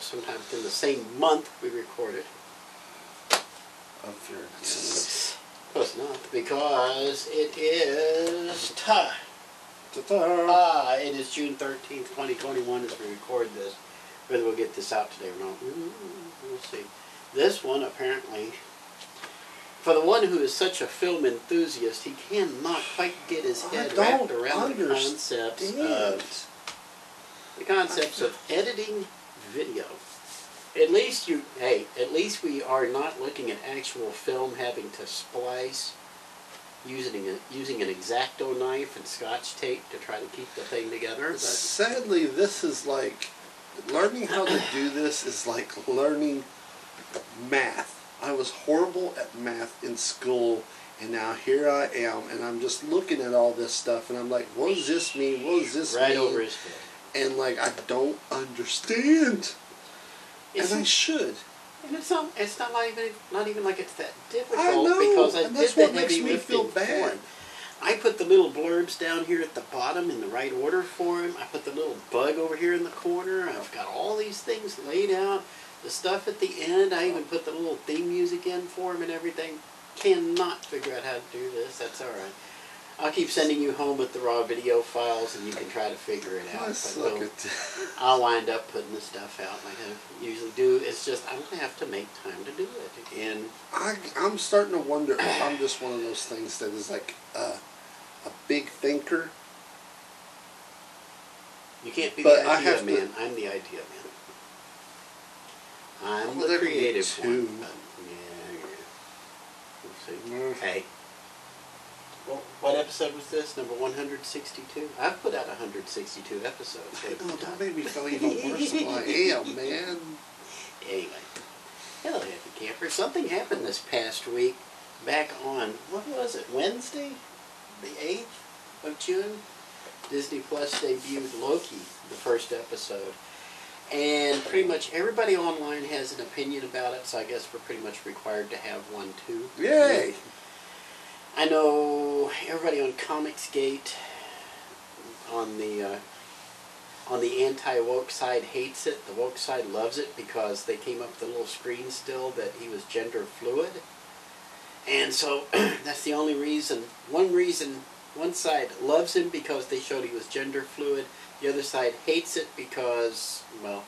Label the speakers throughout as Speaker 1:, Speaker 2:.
Speaker 1: this in the same month we recorded.
Speaker 2: Of your
Speaker 1: Close enough, because it is ta.
Speaker 2: Ta-ta.
Speaker 1: Ah, it is June thirteenth, twenty twenty-one as we record this. Whether we'll get this out today or not, mm, we'll see. This one apparently, for the one who is such a film enthusiast, he cannot quite get his head wrapped around the concepts of the concepts of editing video. At least you, hey, at least we are not looking at actual film having to splice using a, using an X-Acto knife and scotch tape to try to keep the thing together. But
Speaker 2: Sadly, this is like learning how to do this is like learning math. I was horrible at math in school, and now here I am, and I'm just looking at all this stuff, and I'm like, what does this mean? What does this
Speaker 1: right
Speaker 2: mean?
Speaker 1: over his head.
Speaker 2: And like, I don't understand,
Speaker 1: It's,
Speaker 2: and I
Speaker 1: and
Speaker 2: should.
Speaker 1: it's not. It's not like even not even like it's that difficult
Speaker 2: I know,
Speaker 1: because I
Speaker 2: and
Speaker 1: did
Speaker 2: that's
Speaker 1: the
Speaker 2: what makes
Speaker 1: heavy
Speaker 2: me feel bad.
Speaker 1: I put the little blurbs down here at the bottom in the right order for him. I put the little bug over here in the corner. I've got all these things laid out. The stuff at the end, I even put the little theme music in for him and everything. Cannot figure out how to do this. That's all right. I'll keep sending you home with the raw video files, and you can try to figure it out.
Speaker 2: I
Speaker 1: But
Speaker 2: suck
Speaker 1: we'll-
Speaker 2: at.
Speaker 1: I'll wind up putting the stuff out like I usually do. It's just I'm gonna have to make time to do it. And
Speaker 2: I, I'm starting to wonder if I'm just one of those things that is like a, a big thinker.
Speaker 1: you can't be
Speaker 2: But
Speaker 1: the
Speaker 2: I
Speaker 1: idea
Speaker 2: have to-
Speaker 1: man. I'm the idea man. I'm
Speaker 2: Well,
Speaker 1: the
Speaker 2: there can be
Speaker 1: creative one. But yeah, yeah. We'll see.
Speaker 2: Mm.
Speaker 1: Hey. Well, what episode was this? Number 162? I've put out 162 episodes.
Speaker 2: Oh, know, that made me feel even worse than I am, man.
Speaker 1: Anyway, hello, happy camper. Something happened this past week. Back on what was it? Wednesday, the eighth of June. Disney Plus debuted Loki, the first episode, and pretty much everybody online has an opinion about it. So I guess we're pretty much required to have one too.
Speaker 2: Yay!
Speaker 1: I know everybody on Comicsgate on the uh, on the anti woke side hates it. The woke side loves it because they came up with a little screen still that he was gender fluid, and so that's the only reason. One reason. One side loves him because they showed he was gender fluid. The other side hates it because, well,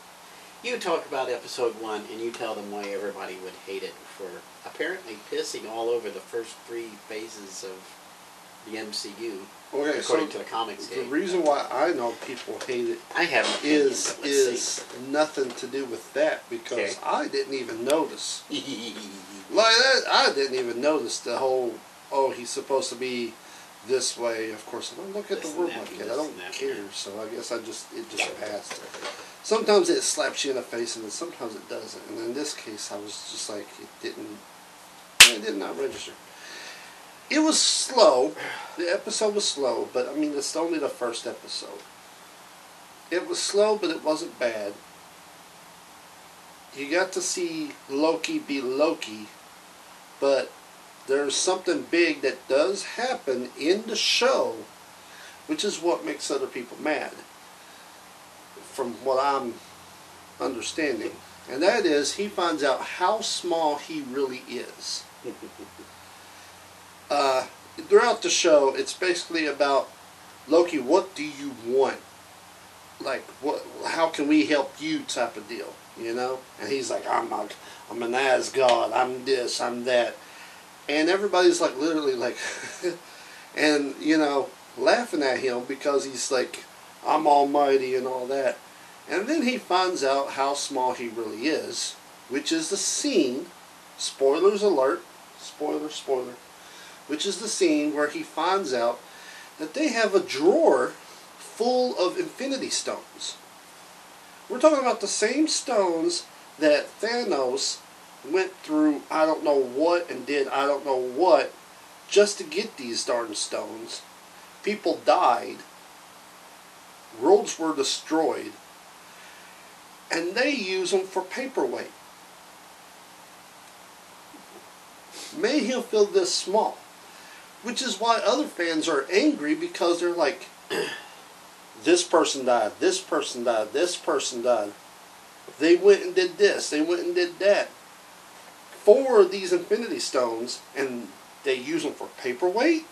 Speaker 1: you talk about episode one and you tell them why everybody would hate it for apparently pissing all over the first three phases of the MCU,
Speaker 2: Okay,
Speaker 1: according
Speaker 2: so
Speaker 1: to the comics
Speaker 2: the
Speaker 1: game.
Speaker 2: reason why I know people hate it
Speaker 1: I have opinion,
Speaker 2: is
Speaker 1: but let's
Speaker 2: nothing to do with that because
Speaker 1: Okay.
Speaker 2: I didn't even notice. Like that, I didn't even notice the whole. Oh, he's supposed to be this way. Of course, I don't look at the
Speaker 1: Listen
Speaker 2: word like that. I don't care.
Speaker 1: man.
Speaker 2: So I guess I just it just passed. Sometimes it slaps you in the face, and then sometimes it doesn't. And in this case, I was just like it didn't. It did not register. It was slow. The episode was slow, but I mean it's only the first episode. It was slow, but it wasn't bad. You got to see Loki be Loki, but there's something big that does happen in the show, which is what makes other people mad, from what I'm understanding. And that is, he finds out how small he really is. Uh, throughout the show, it's basically about Loki. What do you want? Like, what? How can we help you? Type of deal, you know. And he's like, I'm a, I'm an Asgard. I'm this. I'm that. And everybody's like, literally, like, and you know, laughing at him because he's like, I'm almighty and all that. And then he finds out how small he really is, which is the scene. Spoilers alert. Spoiler, spoiler which is the scene where he finds out that they have a drawer full of infinity stones. We're talking about the same stones that Thanos went through I don't know what and did I don't know what just to get these darn stones. People died. Worlds were destroyed. And they use them for paperweight. Made him feel this small which is why other fans are angry because they're like, this person died, this person died, this person died. They went and did this, they went and did that. Four of these Infinity Stones, and they use them for paperweight?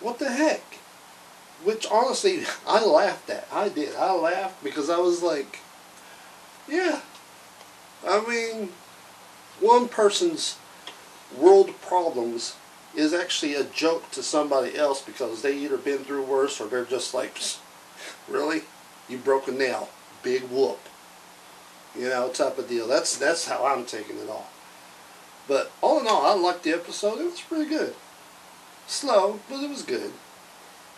Speaker 2: What the heck? Which honestly, I laughed at. I did. I laughed because I was like, yeah. I mean, one person's world problems is actually a joke to somebody else because they either been through worse or they're just like, really? You broke a nail. Big whoop. You know, type of deal. That's that's how I'm taking it all. But all in all, I liked the episode. It was pretty good. Slow, but it was good.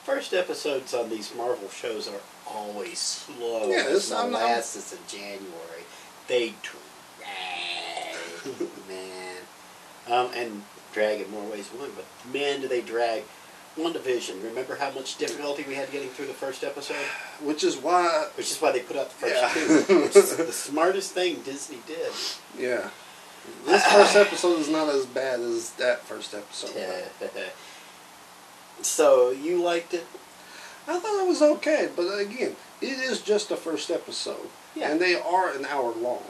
Speaker 1: First episodes on these Marvel shows are always slow.
Speaker 2: Yeah, it's- I'm- I'm-
Speaker 1: molasses in January. They drag, man. Um, and drag in more ways than one, but man, do they drag. WandaVision. Remember how much difficulty we had getting through the first episode?
Speaker 2: Which is why,
Speaker 1: Which is why they put out the first
Speaker 2: Yeah.
Speaker 1: two. Which is the smartest thing Disney did.
Speaker 2: yeah. This first episode is not as bad as that first episode.
Speaker 1: so you liked it?
Speaker 2: I thought it was okay, but again, it is just the first episode,
Speaker 1: Yeah.
Speaker 2: and they are an hour long.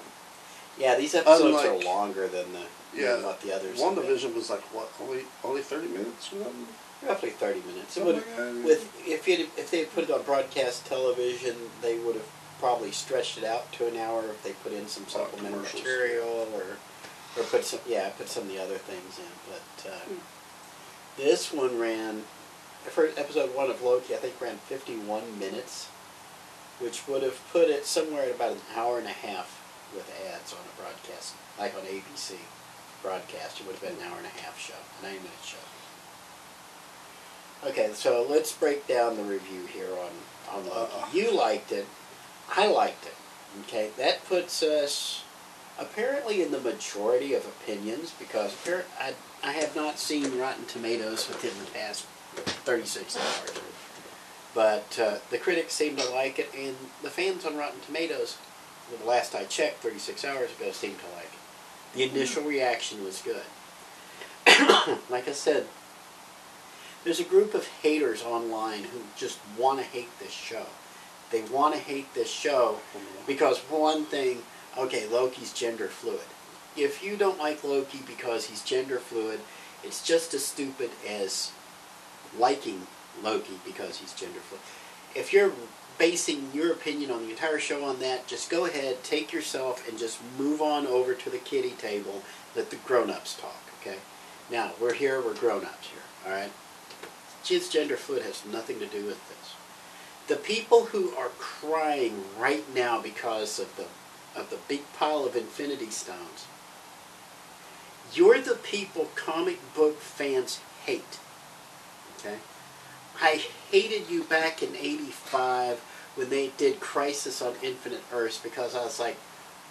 Speaker 1: Yeah, these episodes
Speaker 2: Unlike-
Speaker 1: are longer than the
Speaker 2: Yeah,
Speaker 1: than what the others.
Speaker 2: WandaVision was like what, only only thirty minutes or something?
Speaker 1: roughly thirty minutes.
Speaker 2: Something
Speaker 1: would, with if it, if they put it on broadcast television, they would have probably stretched it out to an hour if they put in some supplemental
Speaker 2: commercials.
Speaker 1: material or or put some yeah put some of the other things in. But uh, this one ran for episode one of Loki. I think ran fifty one minutes, which would have put it somewhere at about an hour and a half with ads on a broadcast, like on ABC broadcast. It would have been an hour and a half show, a nine minute show. Okay, so let's break down the review here on on Loki.
Speaker 2: Uh-uh.
Speaker 1: You liked it. I liked it. Okay, that puts us apparently in the majority of opinions because I I have not seen Rotten Tomatoes within the past 36 hours. But uh, the critics seem to like it, and the fans on Rotten Tomatoes, well, the last I checked 36 hours ago, seemed to like it. The initial reaction was good. like I said, there's a group of haters online who just want to hate this show. They want to hate this show because one thing, okay, Loki's gender fluid. If you don't like Loki because he's gender fluid, it's just as stupid as liking Loki because he's gender fluid. If you're basing your opinion on the entire show on that, just go ahead, take yourself, and just move on over to the kitty table. Let the grown-ups talk, okay? Now, we're here, we're grown-ups here, all right? His gender fluid has nothing to do with this. The people who are crying right now because of the of the big pile of Infinity Stones, you're the people comic book fans hate. Okay? I hated you back in 85 when they did Crisis on Infinite Earths because I was like,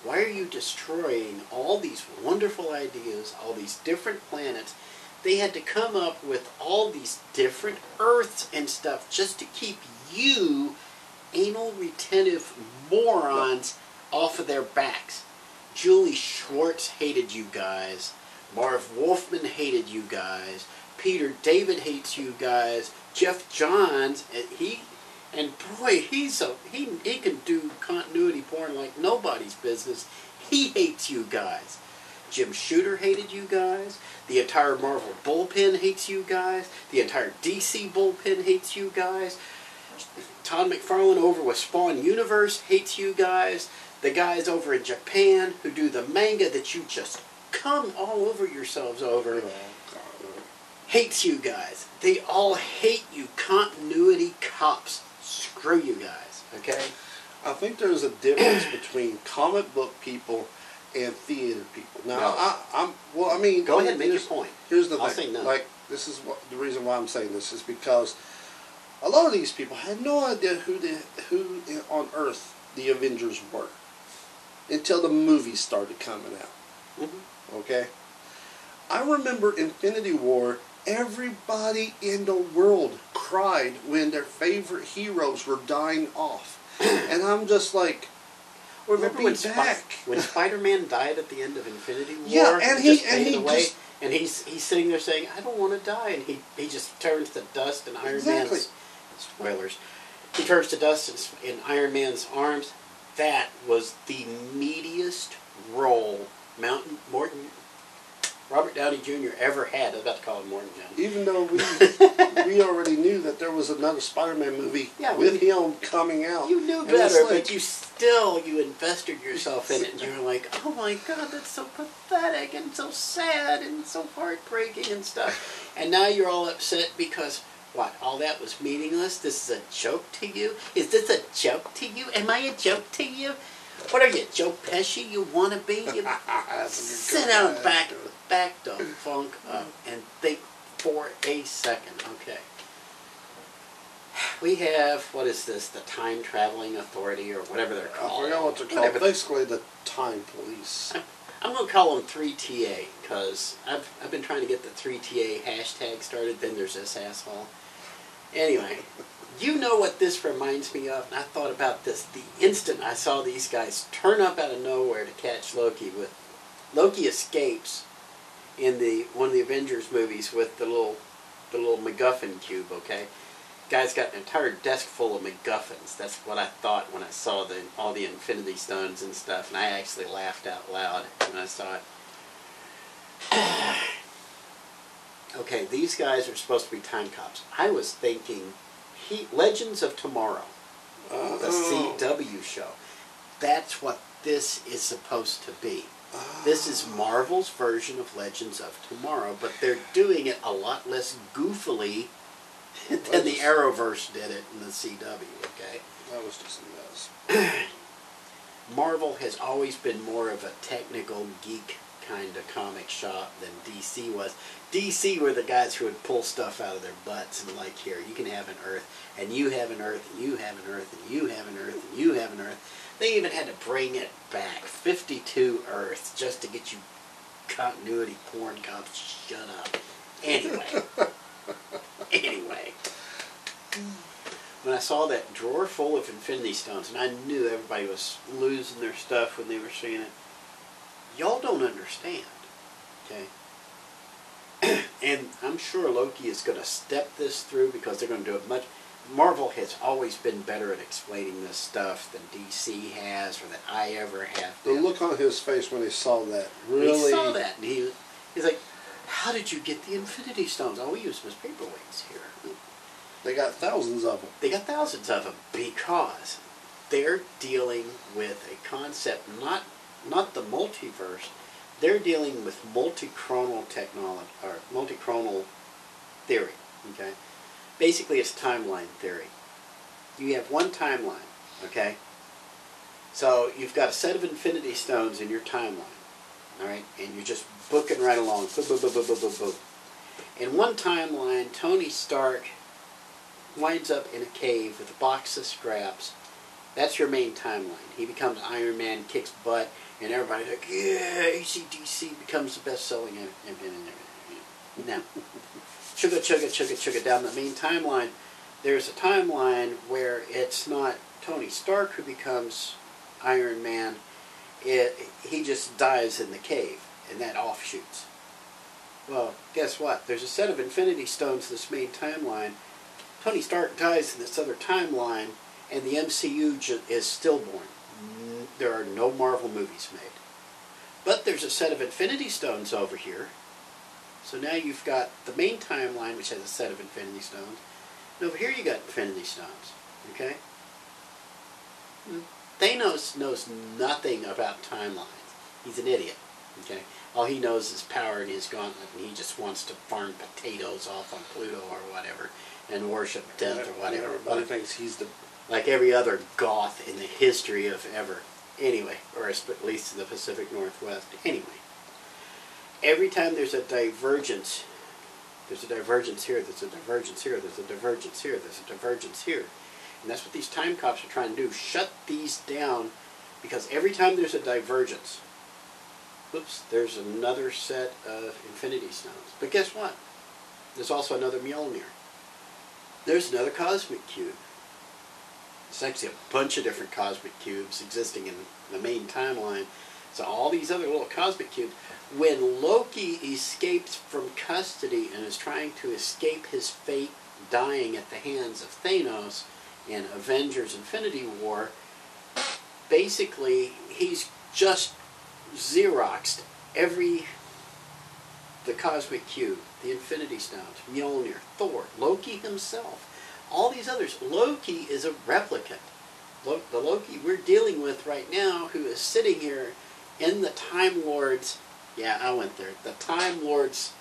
Speaker 1: why are you destroying all these wonderful ideas, all these different planets? They had to come up with all these different Earths and stuff just to keep you, anal retentive morons, off of their backs. Julie Schwartz hated you guys. Marv Wolfman hated you guys. Peter David hates you guys. Geoff Johns, uh, he, and boy, he's a he he can do continuity porn like nobody's business. He hates you guys. Jim Shooter hated you guys. The entire Marvel bullpen hates you guys. The entire DC bullpen hates you guys. Todd McFarlane over with Spawn Universe hates you guys. The guys over in Japan who do the manga that you just come all over yourselves over hates you guys. They all hate you. Continuity cops. Screw you guys. Okay?
Speaker 2: I think there's a difference between comic book people and theater people. Now,
Speaker 1: No.
Speaker 2: I, I'm well. I mean,
Speaker 1: Go ahead, make your point.
Speaker 2: Here's the
Speaker 1: I'll
Speaker 2: thing.
Speaker 1: say no.
Speaker 2: Like this is what the reason why I'm saying this is because a lot of these people had no idea who the who on Earth the Avengers were until the movies started coming out.
Speaker 1: Mhm.
Speaker 2: Okay, I remember Infinity War. Everybody in the world cried when their favorite heroes were dying off, and I'm just like,
Speaker 1: Well, remember when,
Speaker 2: back.
Speaker 1: when Spider-Man died at the end of Infinity War?
Speaker 2: Yeah, and he-
Speaker 1: just
Speaker 2: and he
Speaker 1: away,
Speaker 2: just-
Speaker 1: and he's he's sitting there saying, "I don't want to die," and he he just turns to dust, and Iron
Speaker 2: Exactly.
Speaker 1: Man's spoilers. he turns to dust in, in Iron Man's arms. That was the meatiest role Mountain Morton Robert Downey Jr. ever had. I was about to call him Morton Johnson.
Speaker 2: Even though we we already knew that there was another Spider-Man movie
Speaker 1: Yeah,
Speaker 2: with
Speaker 1: we-
Speaker 2: him coming out.
Speaker 1: You knew better,
Speaker 2: like-
Speaker 1: but you still you invested yourself in it, and you were like, "Oh my God, that's so pathetic and so sad and so heartbreaking and stuff." And now you're all upset because what? All that was meaningless. This is a joke to you. Is this a joke to you? Am I a joke to you? What are you, Joe Pesci? You want to be? You
Speaker 2: That's a good
Speaker 1: sit down, back, back the funk up, and think for a second. Okay. We have what is this? The Time Traveling Authority, or whatever they're called.
Speaker 2: I forgot what they're called.
Speaker 1: Whatever.
Speaker 2: Basically, the time police.
Speaker 1: I'm gonna call them 3TA because I've I've been trying to get the 3TA hashtag started. Then there's this asshole. Anyway, you know what this reminds me of, and I thought about this the instant I saw these guys turn up out of nowhere to catch Loki. With Loki escapes in the one of the Avengers movies with the little the little MacGuffin cube. Okay, guy's got an entire desk full of MacGuffins. That's what I thought when I saw the all the Infinity Stones and stuff, and I actually laughed out loud when I saw it. okay, these guys are supposed to be time cops. I was thinking, he Legends of Tomorrow,
Speaker 2: Uh,
Speaker 1: the CW show. That's what this is supposed to be. This is Marvel's version of Legends of Tomorrow, but they're doing it a lot less goofily than the Arrowverse did it in the CW, okay?
Speaker 2: That was just a mess.
Speaker 1: Marvel has always been more of a technical geek kind of comic shop than DC was. DC were the guys who would pull stuff out of their butts and like, here, you can have an Earth, and you have an Earth, and you have an Earth, and you have an Earth, and you have an Earth. They even had to bring it back, 52 Earths, just to get you continuity porn cops. Shut up. Anyway. anyway. When I saw that drawer full of Infinity Stones, and I knew everybody was losing their stuff when they were seeing it, y'all don't understand, okay? and I'm sure Loki is going to step this through because they're going to do it much. Marvel has always been better at explaining this stuff than DC has, or that I ever have.
Speaker 2: The look on his face when he saw that really.
Speaker 1: He saw that, and he, he's like, "How did you get the Infinity Stones? All we use was paperweights here."
Speaker 2: They got thousands of them.
Speaker 1: They got thousands of them because they're dealing with a concept, not not the multiverse. They're dealing with multichronal technology or multichronal theory. Okay, basically it's timeline theory. You have one timeline. Okay, so you've got a set of Infinity Stones in your timeline. All right, and you're just booking right along. Boom, boom, boom, boom, boom, boom, boom. In one timeline, Tony Stark winds up in a cave with a box of scraps. That's your main timeline. He becomes Iron Man, kicks butt, and everybody's like, yeah, ACDC becomes the best-selling. Now, chugga, chugga, chugga, chugga, down the main timeline, there's a timeline where it's not Tony Stark who becomes Iron Man. It, he just dies in the cave, and that offshoots. Well, guess what? There's a set of Infinity Stones in this main timeline. Tony Stark dies in this other timeline, and the MCU is stillborn. There are no Marvel movies made. But there's a set of Infinity Stones over here. So now you've got the main timeline, which has a set of Infinity Stones. And over here you got Infinity Stones. Okay? Thanos knows nothing about timelines. He's an idiot. Okay? All he knows is power and his gauntlet, and he just wants to farm potatoes off on Pluto or whatever and worship death or whatever.
Speaker 2: Everybody thinks he's the.
Speaker 1: Like every other goth in the history of ever. Anyway, or at least the Pacific Northwest. Anyway, every time there's a divergence, there's a divergence here, there's a divergence here, there's a divergence here, there's a divergence here. And that's what these time cops are trying to do. Shut these down because every time there's a divergence, oops, there's another set of Infinity Stones. But guess what? There's also another Mjolnir. There's another Cosmic Cube. There's actually a bunch of different Cosmic Cubes existing in the main timeline. So all these other little Cosmic Cubes. When Loki escapes from custody and is trying to escape his fate dying at the hands of Thanos, in Avengers Infinity War, basically he's just Xeroxed every the Cosmic Cube, the Infinity Stones, Mjolnir, Thor, Loki himself, all these others. Loki is a replicant. Lo- the Loki we're dealing with right now, who is sitting here in the Time Lords, yeah, I went there, the Time Lords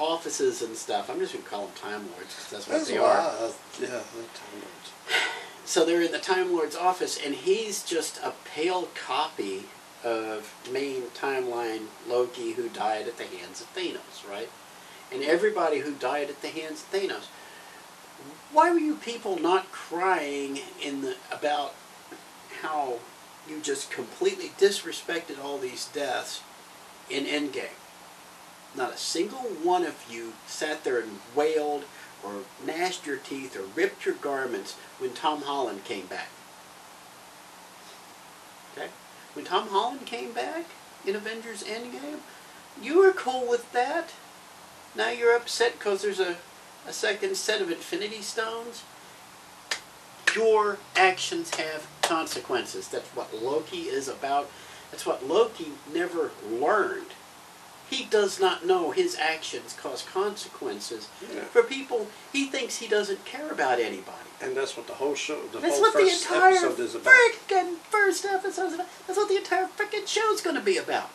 Speaker 1: offices and stuff. I'm just going to call them Time Lords because that's what
Speaker 2: That's
Speaker 1: they are.
Speaker 2: uh, yeah, the Time Lords.
Speaker 1: So they're in the Time Lord's office, and he's just a pale copy of main timeline Loki who died at the hands of Thanos, right? And everybody who died at the hands of Thanos. Why were you people not crying in the about how you just completely disrespected all these deaths in Endgame? Not a single one of you sat there and wailed or gnashed your teeth or ripped your garments when Tom Holland came back. Okay? When Tom Holland came back in Avengers Endgame, you were cool with that. Now you're upset because there's a, a second set of Infinity Stones. Your actions have consequences. That's what Loki is about. That's what Loki never learned. He does not know his actions cause consequences
Speaker 2: Yeah.
Speaker 1: for people he thinks he doesn't care about anybody.
Speaker 2: And that's what the whole show, the
Speaker 1: That's
Speaker 2: whole
Speaker 1: what the
Speaker 2: first
Speaker 1: entire
Speaker 2: episode is about.
Speaker 1: frickin' first episode is about. That's what the entire freaking show is going to be about.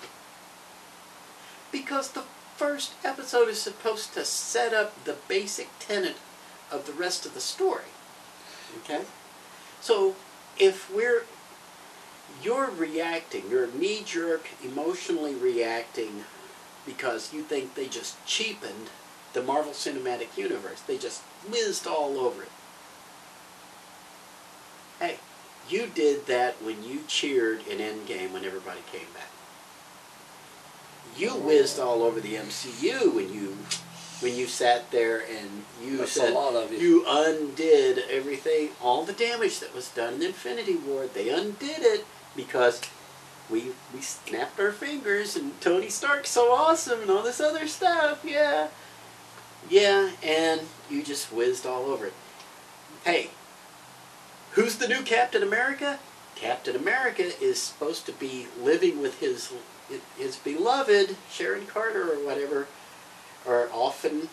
Speaker 1: Because the first episode is supposed to set up the basic tenet of the rest of the story. Okay? So if we're you're reacting, you're knee jerk, emotionally reacting because you think they just cheapened the Marvel Cinematic Universe. They just whizzed all over it. Hey, you did that when you cheered in Endgame when everybody came back. You whizzed all over the MCU when you when you sat there and you
Speaker 2: That's
Speaker 1: said
Speaker 2: a lot of you.
Speaker 1: you undid everything, all the damage that was done in Infinity War. They undid it because we we snapped our fingers and Tony Stark's so awesome and all this other stuff. Yeah, yeah, and you just whizzed all over it. Hey, who's the new Captain America? Captain America is supposed to be living with his his beloved Sharon Carter or whatever, or often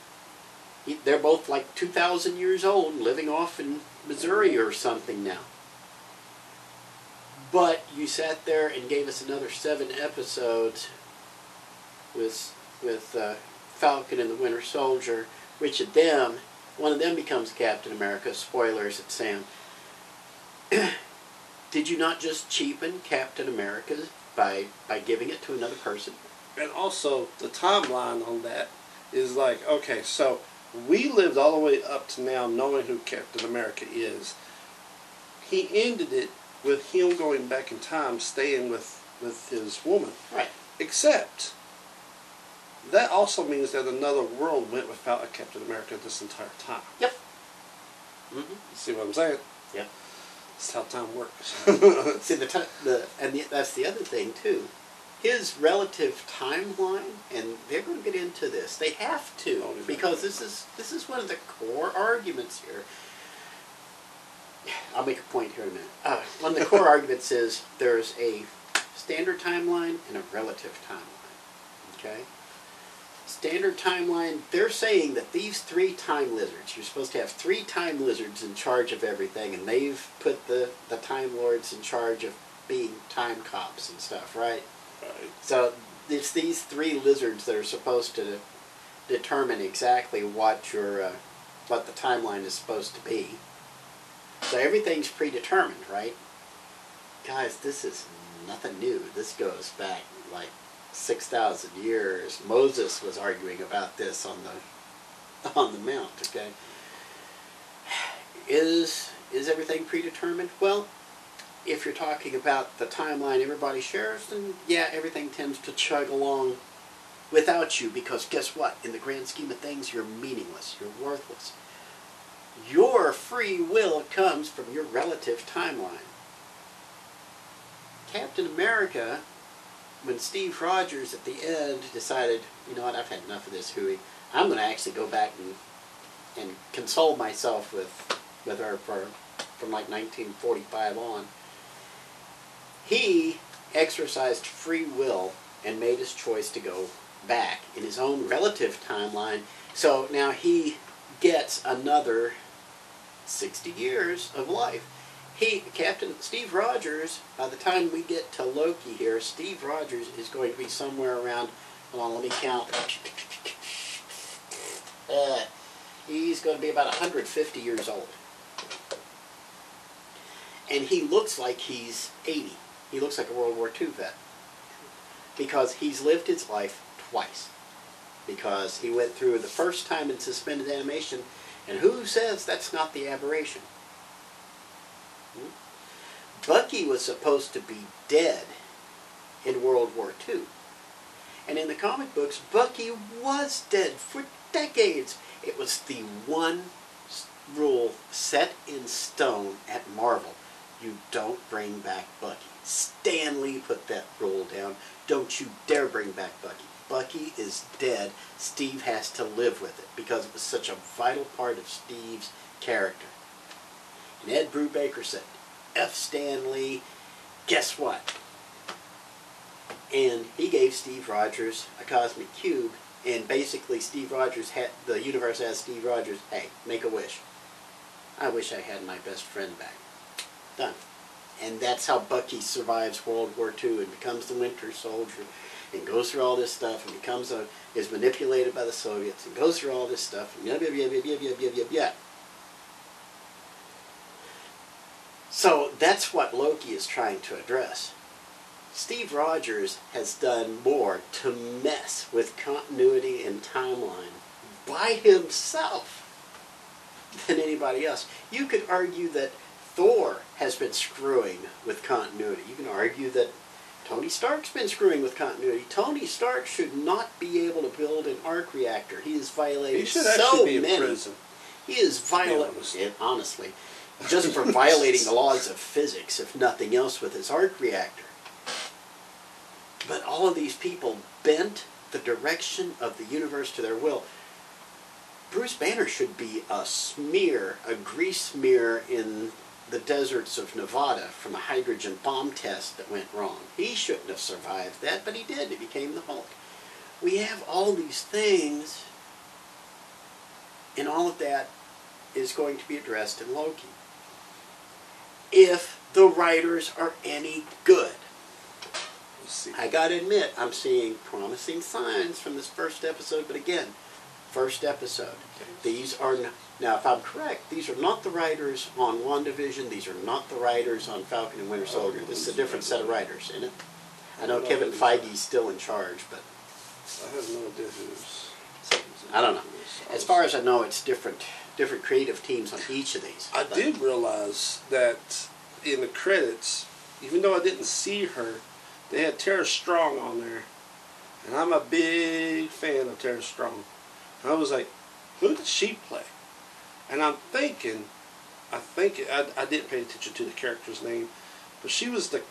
Speaker 1: they're both like two thousand years old, living off in Missouri or something now. But you sat there and gave us another seven episodes with with uh, Falcon and the Winter Soldier, which of them, one of them becomes Captain America. Spoilers at Sam. Did you not just cheapen Captain America by by giving it to another person?
Speaker 2: And also, the timeline on that is like, okay, so we lived all the way up to now knowing who Captain America is. He ended it with him going back in time, staying with, with his woman.
Speaker 1: Right.
Speaker 2: Except, that also means that another world went without a Captain America this entire time.
Speaker 1: Yep. hmm
Speaker 2: see what I'm saying?
Speaker 1: Yep.
Speaker 2: That's how time works.
Speaker 1: See the the and the, that's the other thing too. His relative timeline, and they're going to get into this. They have to
Speaker 2: Oh,
Speaker 1: because this is this is one of the core arguments here. I'll make a point here in a minute. Uh, one of the core arguments is there's a standard timeline and a relative timeline. Okay. Standard timeline. They're saying that these three time lizards. You're supposed to have three time lizards in charge of everything, and they've put the the time lords in charge of being time cops and stuff, right?
Speaker 2: right.
Speaker 1: So it's these three lizards that are supposed to determine exactly what your uh, what the timeline is supposed to be. So everything's predetermined, right? Guys, this is nothing new. This goes back like six thousand years. Moses was arguing about this on the on the mount. Okay. Is is everything predetermined? Well, if you're talking about the timeline everybody shares, then yeah, everything tends to chug along without you because guess what? In the grand scheme of things, you're meaningless. You're worthless. Your free will comes from your relative timeline. Captain America, when Steve Rogers at the end decided, you know what, I've had enough of this hooey. I'm going to actually go back and and console myself with with her for from like 1945 on. He exercised free will and made his choice to go back in his own relative timeline. So now he gets another 60 years of life. He, Captain Steve Rogers, by the time we get to Loki here, Steve Rogers is going to be somewhere around, hold on, let me count. Uh, he's going to be about 150 years old. And he looks like he's 80. He looks like a World War II vet. Because he's lived his life twice. Because he went through the first time in suspended animation, and who says that's not the aberration? Bucky was supposed to be dead in World War II. And in the comic books, Bucky was dead for decades. It was the one rule set in stone at Marvel. You don't bring back Bucky. Stan Lee put that rule down. Don't you dare bring back Bucky. Bucky is dead. Steve has to live with it because it was such a vital part of Steve's character. And Ed Brubaker said, F. Stan Lee, guess what? And he gave Steve Rogers a cosmic cube, and basically Steve Rogers had, the universe has Steve Rogers, hey, make a wish. I wish I had my best friend back. Done. And that's how Bucky survives World War II and becomes the Winter Soldier and goes through all this stuff and becomes a, is manipulated by the Soviets and goes through all this stuff and yeah, yeah, yeah, yeah, yeah, yeah, yeah, yeah." So that's what Loki is trying to address. Steve Rogers has done more to mess with continuity and timeline by himself than anybody else. You could argue that Thor has been screwing with continuity. You can argue that Tony Stark's been screwing with continuity. Tony Stark should not be able to build an arc reactor. He has violated
Speaker 2: He should
Speaker 1: so
Speaker 2: actually be in
Speaker 1: many.
Speaker 2: prison.
Speaker 1: He is violating,
Speaker 2: honest.
Speaker 1: honestly, just for violating the laws of physics, if nothing else, with his arc reactor. But all of these people bent the direction of the universe to their will. Bruce Banner should be a smear, a grease smear in the deserts of Nevada from a hydrogen bomb test that went wrong. He shouldn't have survived that, but he did. He became the Hulk. We have all these things, and all of that is going to be addressed in Loki. If the writers are any good. I gotta admit, I'm seeing promising signs from this first episode, but again, first episode. These are, n- now if I'm correct, these are not the writers on WandaVision, these are not the writers on Falcon and Winter oh, Soldier. This is a different set of writers, isn't it? I know Kevin Feige's still in charge, but
Speaker 2: I have no idea who's.
Speaker 1: I don't know. as far as I know, it's different, different creative teams on each of these.
Speaker 2: I
Speaker 1: But-
Speaker 2: did realize that in the credits, even though I didn't see her, they had Tara Strong on there, and I'm a big fan of Tara Strong. And I was like, who did she play? And I'm thinking, I think I, I didn't pay attention to the character's name, but she was the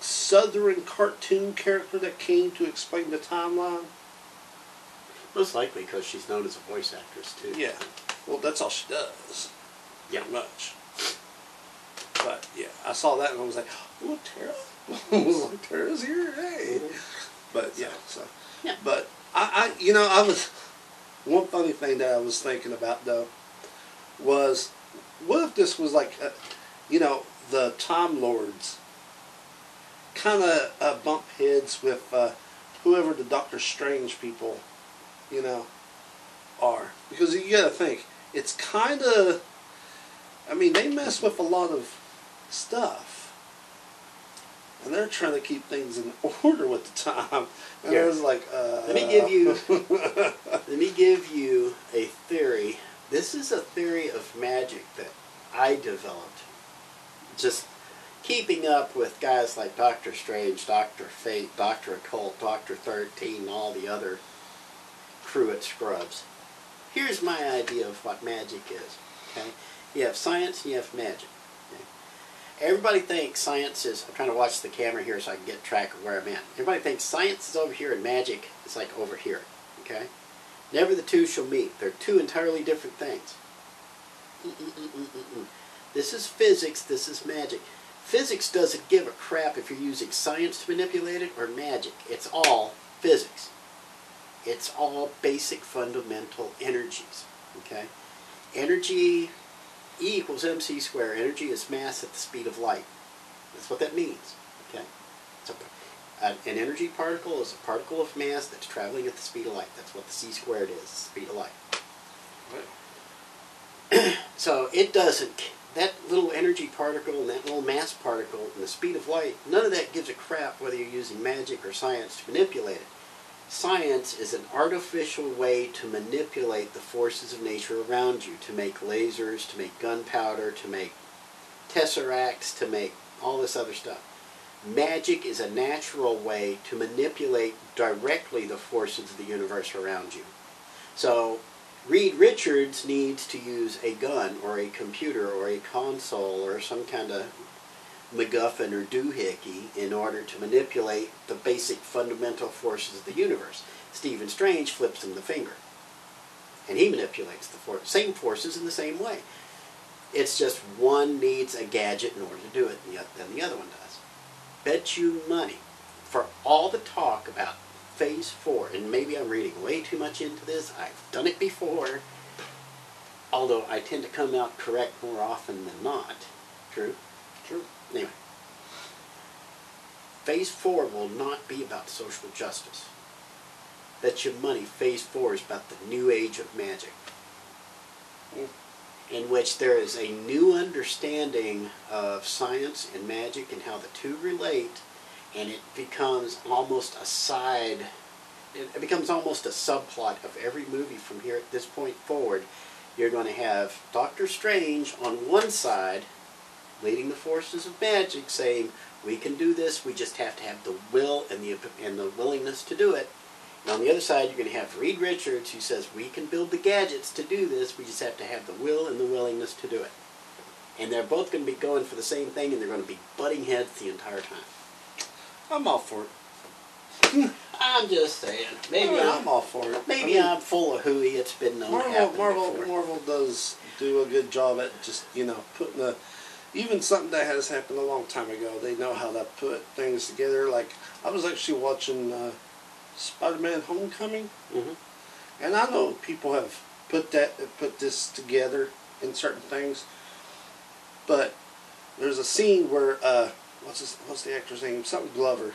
Speaker 2: Southern cartoon character that came to explain the timeline.
Speaker 1: Most likely because she's known as a voice actress too.
Speaker 2: Yeah. Well, that's all she does.
Speaker 1: Yeah.
Speaker 2: Pretty much. But yeah, I saw that and I was like, "Oh, Tara!" I was like, "Tara's here, hey!" But yeah, so.
Speaker 1: Yeah.
Speaker 2: But I, I, you know, I was one funny thing that I was thinking about though was, what if this was like, uh you know, the Time Lords kind of uh, bump heads with uh, whoever the Doctor Strange people, you know, are because you got to think it's kind of. I mean, they mess with a lot of stuff, and they're trying to keep things in order with the time. And
Speaker 1: Yeah.
Speaker 2: I was like, uh,
Speaker 1: Let me give you- Let me give you a theory. This is a theory of magic that I developed. Just keeping up with guys like Doctor Strange, Doctor Fate, Doctor Occult, Doctor 13, and all the other crew at Scrubs. Here's my idea of what magic is. Okay? You have science and you have magic. okay? Everybody thinks science is, I'm trying to watch the camera here so I can get track of where I'm at. Everybody thinks science is over here and magic is like over here. Okay? Never the two shall meet. They're two entirely different things. Mm-mm-mm-mm-mm. This is physics, this is magic. Physics doesn't give a crap if you're using science to manipulate it or magic. It's all physics. It's all basic fundamental energies. Okay? Energy E equals mc squared. Energy is mass at the speed of light. That's what that means. Okay? So, uh, an energy particle is a particle of mass that's traveling at the speed of light. That's what the c squared is, speed of light. So it doesn't, that little energy particle and that little mass particle and the speed of light, none of that gives a crap whether you're using magic or science to manipulate it. Science is an artificial way to manipulate the forces of nature around you, to make lasers, to make gunpowder, to make tesseracts, to make all this other stuff. Magic is a natural way to manipulate directly the forces of the universe around you. So Reed Richards needs to use a gun or a computer or a console or some kind of MacGuffin or doohickey in order to manipulate the basic fundamental forces of the universe. Stephen Strange flips him the finger. And he manipulates the for- same forces in the same way. It's just one needs a gadget in order to do it than the other one does. Bet you money for all the talk about phase four, and maybe I'm reading way too much into this. I've done it before, although I tend to come out correct more often than not. True?
Speaker 2: True.
Speaker 1: Anyway, phase four will not be about social justice. Bet your money phase four is about the new age of magic,
Speaker 2: Mm.
Speaker 1: in which there is a new understanding of science and magic and how the two relate, and it becomes almost a side, it becomes almost a subplot of every movie from here at this point forward. You're going to have Doctor Strange on one side leading the forces of magic, saying, "We can do this. We just have to have the will and the and the willingness to do it." And on the other side, you're going to have Reed Richards, who says, "We can build the gadgets to do this. We just have to have the will and the willingness to do it." And they're both going to be going for the same thing, and they're going to be butting heads the entire time.
Speaker 2: I'm all for it.
Speaker 1: I'm just saying, maybe oh,
Speaker 2: I'm,
Speaker 1: I'm
Speaker 2: all for it.
Speaker 1: maybe
Speaker 2: I mean,
Speaker 1: I'm full of hooey. It's been known
Speaker 2: Marvel, Marvel,
Speaker 1: before.
Speaker 2: Marvel does do a good job at just you know putting a even something that has happened a long time ago. They know how to put things together. Like I was actually watching uh, Spider-Man: Homecoming,
Speaker 1: Mhm.
Speaker 2: and I know people have put that put this together in certain things, but there's a scene where uh, what's his, what's the actor's name? Something Glover.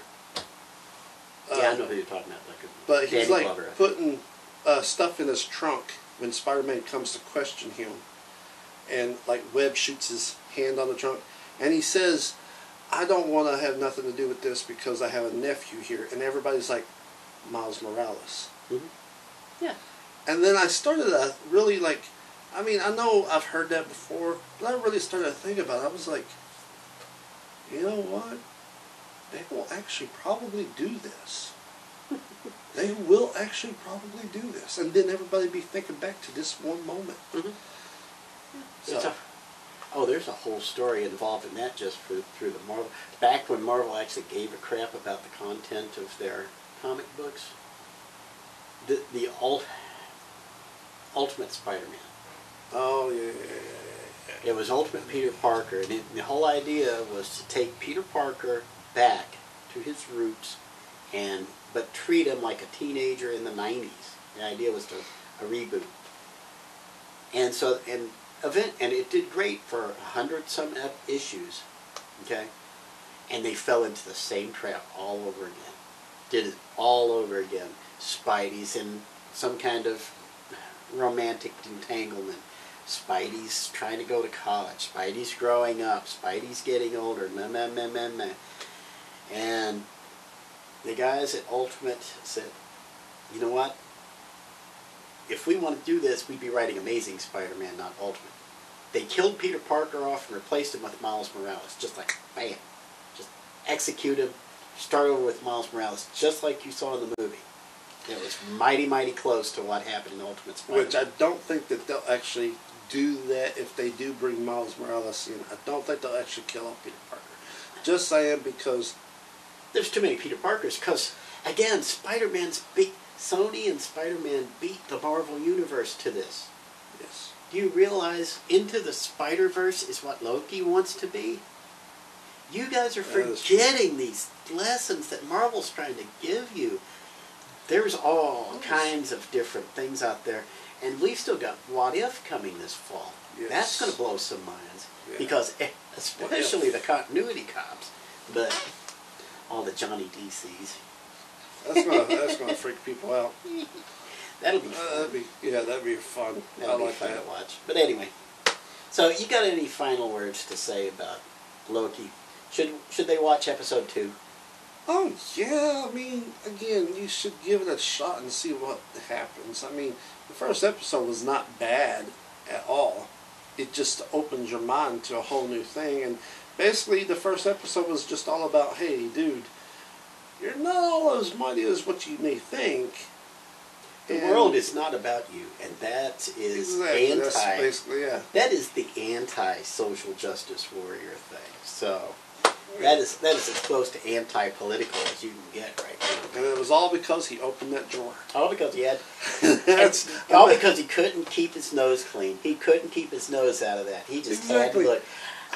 Speaker 1: Yeah, I
Speaker 2: Uh,
Speaker 1: know who you're talking about. Like
Speaker 2: but he's
Speaker 1: Danny
Speaker 2: like
Speaker 1: Glover,
Speaker 2: putting uh, stuff in his trunk when Spider-Man comes to question him, and like Webb shoots his hand on the trunk, and he says, "I don't want to have nothing to do with this because I have a nephew here," and everybody's like, "Miles Morales."
Speaker 1: Mhm. Yeah.
Speaker 2: And then I started to really like, I mean, I know I've heard that before, but I really started to think about it. I was like, you know what? They will actually probably do this. they will actually probably do this. And then everybody be thinking back to this one moment.
Speaker 1: Mhm.
Speaker 2: So,
Speaker 1: It's a- oh, there's a whole story involved in that just for, through the Marvel. Back when Marvel actually gave a crap about the content of their comic books, the the ult, Ultimate Spider-Man.
Speaker 2: oh, yeah, yeah, yeah, yeah, yeah.
Speaker 1: It was Ultimate Peter Parker, and it, the whole idea was to take Peter Parker back to his roots, and but treat him like a teenager in the '90s. The idea was to a reboot, and so and event and it did great for a hundred some issues, okay, and they fell into the same trap all over again. Did it all over again. Spidey's in some kind of romantic entanglement. Spidey's trying to go to college. Spidey's growing up. Spidey's getting older. Meh, meh, meh, meh, meh. And the guys at Ultimate said, you know what? If we want to do this, we'd be writing Amazing Spider-Man, not Ultimate. They killed Peter Parker off and replaced him with Miles Morales. Just like, bam. Just execute him. Start over with Miles Morales, just like you saw in the movie. It was mighty, mighty close to what happened in Ultimate Spider-Man.
Speaker 2: Which I don't think that they'll actually do that if they do bring Miles Morales in. I don't think they'll actually kill off Peter Parker. Just saying because
Speaker 1: there's too many Peter Parkers because again, Spider-Man's beat Sony and Spider-Man beat the Marvel universe to this.
Speaker 2: yes.
Speaker 1: You realize Into the Spider Verse is what Loki wants to be? You guys are
Speaker 2: That is true.
Speaker 1: forgetting these lessons that Marvel's trying to give you. There's all
Speaker 2: Yes.
Speaker 1: kinds of different things out there, and we've still got What If coming this fall.
Speaker 2: Yes.
Speaker 1: That's going to blow some minds
Speaker 2: Yeah.
Speaker 1: because, especially the continuity cops, but all the Johnny DCs.
Speaker 2: That's gonna that's gonna freak people out.
Speaker 1: That'll be
Speaker 2: Uh,
Speaker 1: fun.
Speaker 2: that'd be yeah, that'd be fun.
Speaker 1: That'll
Speaker 2: I
Speaker 1: be
Speaker 2: like
Speaker 1: fun
Speaker 2: that.
Speaker 1: to watch. But anyway, so you got any final words to say about Loki? Should should they watch episode two?
Speaker 2: Oh yeah, I mean, again, you should give it a shot and see what happens. I mean, the first episode was not bad at all. It just opens your mind to a whole new thing, and basically, the first episode was just all about, hey, dude, you're not all as mighty as what you may think.
Speaker 1: The
Speaker 2: And-
Speaker 1: world is not about you, and that is
Speaker 2: exactly
Speaker 1: anti.
Speaker 2: that's basically yeah.
Speaker 1: that is the anti-social justice warrior thing. So that is that is as close to anti-political as you can get right now.
Speaker 2: And it was all because he opened that drawer.
Speaker 1: All because he had, all because he couldn't keep his nose clean. He couldn't keep his nose out of that. He just
Speaker 2: Exactly.
Speaker 1: had to look.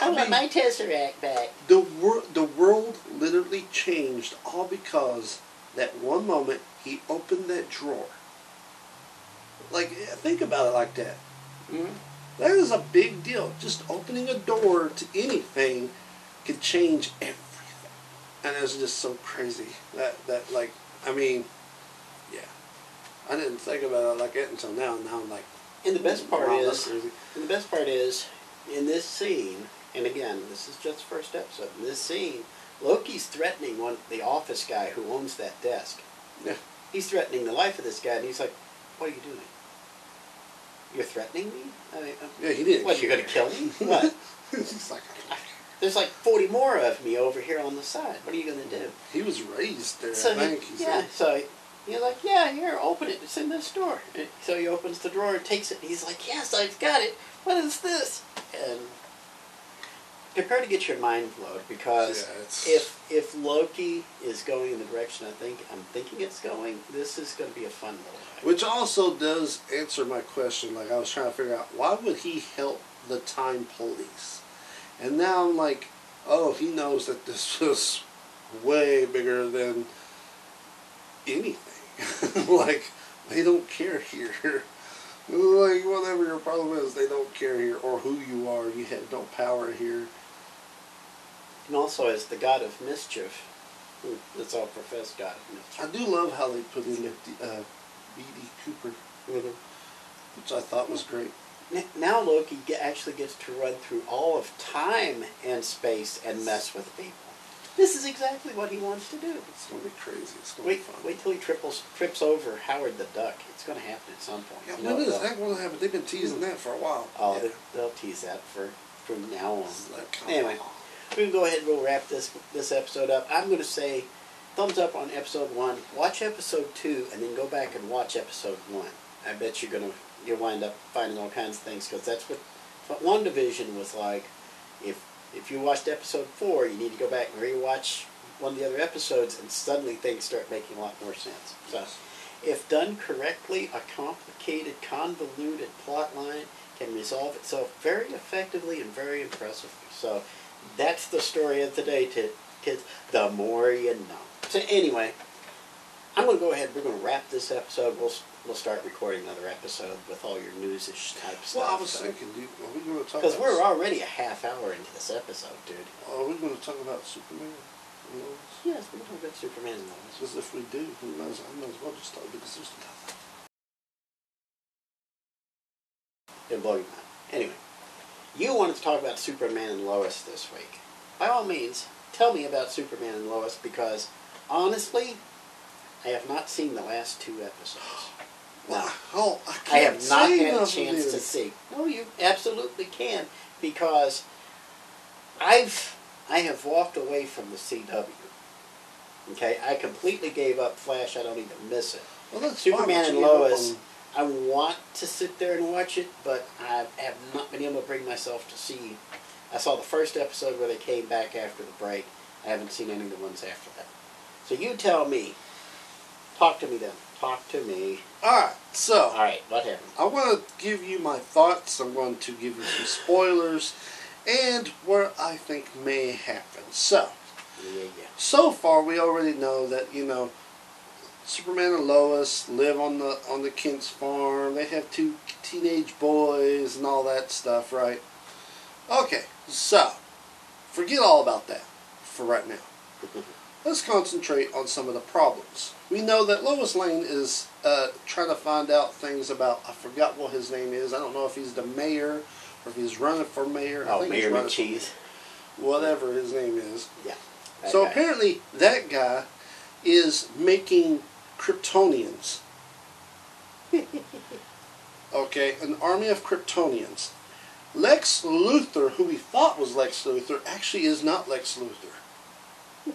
Speaker 1: I,
Speaker 2: I
Speaker 1: want
Speaker 2: mean-
Speaker 1: my tesseract back.
Speaker 2: the wor- the world literally changed all because that one moment he opened that drawer. Like think about it like that.
Speaker 1: Mhm.
Speaker 2: That is a big deal. Just opening a door to anything can change everything, and it's just so crazy that that like I mean, yeah, I didn't think about it like that until now. Now I'm like,
Speaker 1: And the best part
Speaker 2: wow,
Speaker 1: is, the best part is, in this scene, and again, this is just the first episode. In this scene, Loki's threatening one the office guy who owns that desk.
Speaker 2: Yeah.
Speaker 1: He's threatening the life of this guy, and he's like, "What are you doing? You're threatening me? I mean, uh,
Speaker 2: Yeah, he didn't.
Speaker 1: what? You're gonna kill me? what?
Speaker 2: He's like,
Speaker 1: There's like 40 more of me over here on the side. What are you gonna do?"
Speaker 2: he was raised there.
Speaker 1: So
Speaker 2: I think. He
Speaker 1: yeah,
Speaker 2: said.
Speaker 1: so he's like, yeah, here, open it. It's in this drawer. And so he opens the drawer and takes it. And he's like, yes, I've got it. What is this? And prepare to get your mind blown because
Speaker 2: Yeah,
Speaker 1: if if Loki is going in the direction I think I'm thinking it's going, this is going to be a fun little ride.
Speaker 2: Which also does answer my question. Like I was trying to figure out why would he help the time police, and now I'm like, oh, he knows that this was way bigger than anything. like they don't care here. like whatever your problem is, they don't care here, or who you are. You have no power here.
Speaker 1: And also as the god of mischief, hmm, that's all professed god of
Speaker 2: I do love how they put in uh, B.D. Cooper,
Speaker 1: Mhm.
Speaker 2: which I thought was great.
Speaker 1: Now Loki actually gets to run through all of time and space and mess with people. This is exactly what he wants to do.
Speaker 2: It's gonna be crazy. It's gonna
Speaker 1: Wait,
Speaker 2: be fun.
Speaker 1: wait till he triples, trips over Howard the Duck. It's going to happen at some point.
Speaker 2: Yeah,
Speaker 1: You know
Speaker 2: when is that going to happen? They've been teasing that for a while.
Speaker 1: Oh,
Speaker 2: yeah.
Speaker 1: they, they'll tease that for from now on.
Speaker 2: It's like, come
Speaker 1: Anyway,
Speaker 2: on.
Speaker 1: We can go ahead and we'll wrap this this episode up. I'm going to say thumbs up on episode one. Watch episode two, and then go back and watch episode one. I bet you're gonna you'll wind up finding all kinds of things because that's what what WandaVision was like. If if you watched episode four, you need to go back and rewatch one of the other episodes, and suddenly things start making a lot more sense. So, if done correctly, a complicated, convoluted plot line can resolve itself very effectively and very impressively. So, that's the story of today, to kids. The more you know. So anyway, I'm going to go ahead. We're going to wrap this episode. We'll we'll start recording another episode with all your newsish type stuff.
Speaker 2: Well, I was thinking, dude, are we going to talk
Speaker 1: because we're already a half hour into this episode, dude.
Speaker 2: Are we going to talk about Superman?
Speaker 1: Yes, we're talking about Superman and.
Speaker 2: Because if we do, who knows? I might as well just talk because there's nothing.
Speaker 1: It'll blow your mind. Anyway, you wanted to talk about Superman and Lois this week. By all means, tell me about Superman and Lois because, honestly, I have not seen the last two episodes. No.
Speaker 2: Oh, I
Speaker 1: I have not had a chance to see. No, you absolutely can because I've I have walked away from the CW. Okay, I completely gave up Flash. I don't even miss it.
Speaker 2: Well, that's
Speaker 1: Superman and Lois. I want to sit there and watch it, but I have not been able to bring myself to see. I saw the first episode where they came back after the break. I haven't seen any of the ones after that. So you tell me, Talk to me then. Talk to me.
Speaker 2: Alright, so
Speaker 1: All right, what happened?
Speaker 2: I want to give you my thoughts. I'm going to give you some spoilers and where I think may happen. So,
Speaker 1: Yeah, yeah.
Speaker 2: so far we already know that you know Superman and Lois live on the on the Kent's farm. They have two teenage boys and all that stuff, right? Okay, so forget all about that for right now. Let's concentrate on some of the problems. We know that Lois Lane is uh, trying to find out things about. I forgot what his name is. I don't know if he's the mayor or if he's running for mayor. I
Speaker 1: Oh,
Speaker 2: think he's
Speaker 1: Mayor
Speaker 2: for
Speaker 1: McCheese.
Speaker 2: Whatever his name is.
Speaker 1: Yeah.
Speaker 2: So
Speaker 1: guy.
Speaker 2: apparently that guy is making Kryptonians. okay, an army of Kryptonians. Lex Luthor, who we thought was Lex Luthor, actually is not Lex Luthor.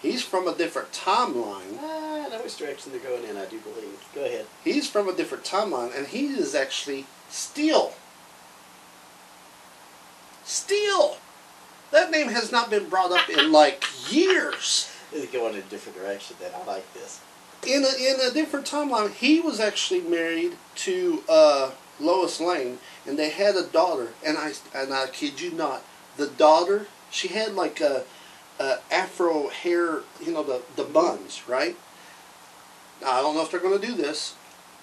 Speaker 2: He's from a different timeline.
Speaker 1: Ah, I know which direction they're going in. I do believe. Go ahead.
Speaker 2: He's from a different timeline, and he is actually Steel. Steel! That name has not been brought up in like years.
Speaker 1: They're going in a different direction. Then I like this.
Speaker 2: In a, in a different timeline, he was actually married to uh, Lois Lane, and they had a daughter. And I and I kid you not, the daughter she had like a, a afro hair, you know, the the buns, right? Now, I don't know if they're going to do this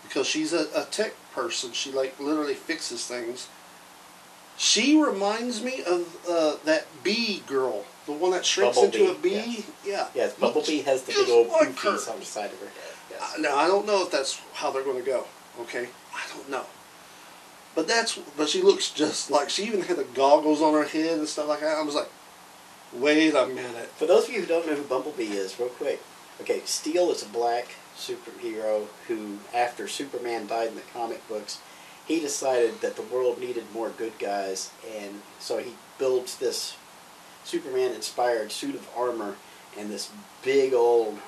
Speaker 2: because she's a, a tech person. She like literally fixes things. She reminds me of uh, that bee girl, the one that shrinks into a
Speaker 1: Bumblebee,
Speaker 2: bee. Yeah.
Speaker 1: Yes, Bumblebee has the big old
Speaker 2: like her.
Speaker 1: on the side of her head. Yes.
Speaker 2: Uh, Now I don't know if that's how they're going to go. Okay, I don't know. But that's but she looks just like she even had the goggles on her head and stuff like that. I was like, wait a minute.
Speaker 1: For those of you who don't know who Bumblebee is, real quick. Okay, Steel is a black superhero who, after Superman died in the comic books, he decided that the world needed more good guys, and so he builds this Superman-inspired suit of armor and this big old,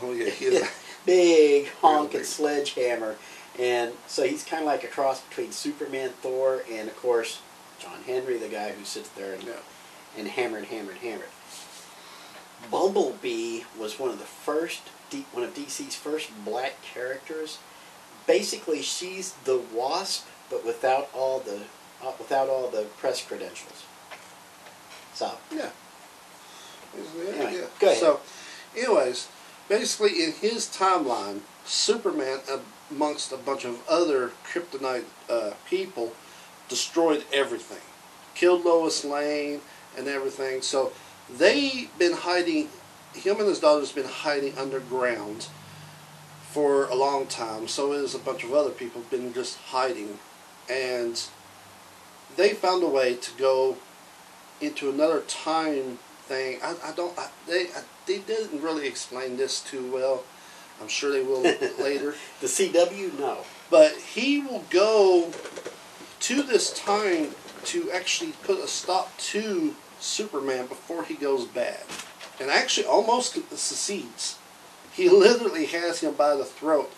Speaker 2: Oh yeah, is.
Speaker 1: big honking sledgehammer, and so he's kind of like a cross between Superman, Thor, and of course John Henry, the guy who sits there and
Speaker 2: yeah.
Speaker 1: and hammered, hammered, hammered. Bumblebee was one of the first, one of DC's first black characters. Basically, she's the Wasp, but without all the, uh, without all the press credentials. So,
Speaker 2: Yeah.
Speaker 1: Anyway,
Speaker 2: yeah.
Speaker 1: go ahead.
Speaker 2: So, anyways, basically in his timeline, Superman, amongst a bunch of other kryptonite uh, people, destroyed everything, killed Lois Lane and everything. So they've been hiding. Him and his daughter's been hiding underground for a long time. So is a bunch of other people been just hiding, and they found a way to go into another time thing. I, I don't. I, they I, they didn't really explain this too well. I'm sure they will later.
Speaker 1: the CW, no.
Speaker 2: But he will go to this time to actually put a stop to Superman before he goes bad, and actually almost succeeds. He literally has him by the throat,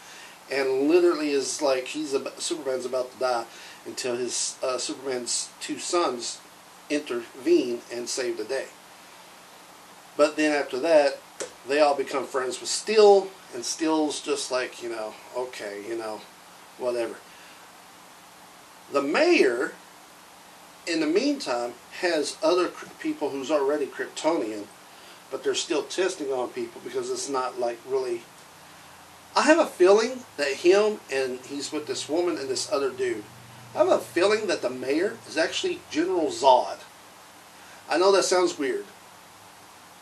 Speaker 2: and literally is like he's about, Superman's about to die until his uh, Superman's two sons intervene and save the day. But then after that, they all become friends with Steel, and Steel's just like, you know, okay, you know, whatever. The mayor, in the meantime, has other people who's already Kryptonian, but they're still testing on people because it's not like really. I have a feeling that him and he's with this woman and this other dude. I have a feeling that the mayor is actually General Zod. I know that sounds weird,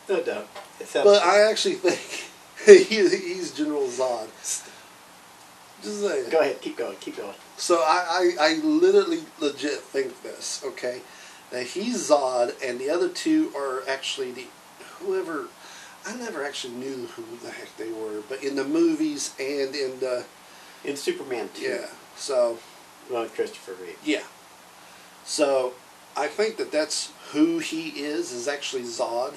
Speaker 1: No doubt. It sounds
Speaker 2: but I actually think he, he's General Zod. Just saying.
Speaker 1: Go ahead, keep going, keep going.
Speaker 2: So I, I, I literally legit think this, okay? That he's Zod and the other two are actually the whoever I never actually knew who the heck they were, but in the movies and in the
Speaker 1: In Superman 2,
Speaker 2: yeah. So
Speaker 1: well, Christopher Reeve.
Speaker 2: yeah. So I think that that's who he is is actually Zod.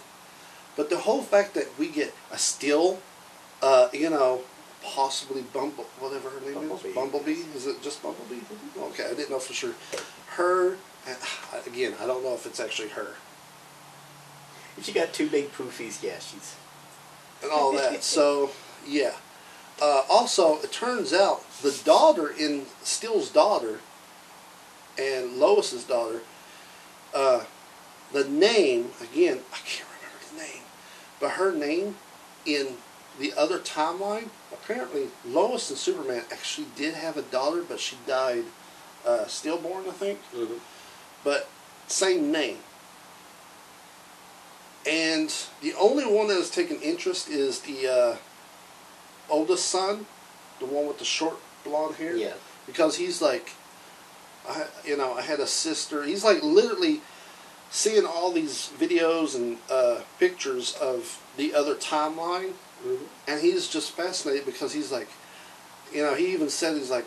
Speaker 2: But the whole fact that we get a still, uh, you know, possibly Bumble, whatever her name
Speaker 1: Bumblebee.
Speaker 2: is, Bumblebee. Is it just Bumblebee? Okay, I didn't know for sure. Her, uh, again, I don't know if it's actually her
Speaker 1: If she got two big poofies, yeah, she's
Speaker 2: and all that. so yeah, uh, also, it turns out the daughter in Steel's daughter and Lois's daughter, uh, the name again, I can't remember the name, but her name in the other timeline, apparently Lois and Superman actually did have a daughter, but she died uh, stillborn, I think.
Speaker 1: Mm-hmm.
Speaker 2: But same name. And the only one that has taken interest is the uh, oldest son, the one with the short blonde hair.
Speaker 1: Yeah.
Speaker 2: Because he's like, I, you know, I had a sister. He's like literally seeing all these videos and uh, pictures of the other timeline,
Speaker 1: Mm-hmm.
Speaker 2: and he's just fascinated because he's like, you know, he even said he's like,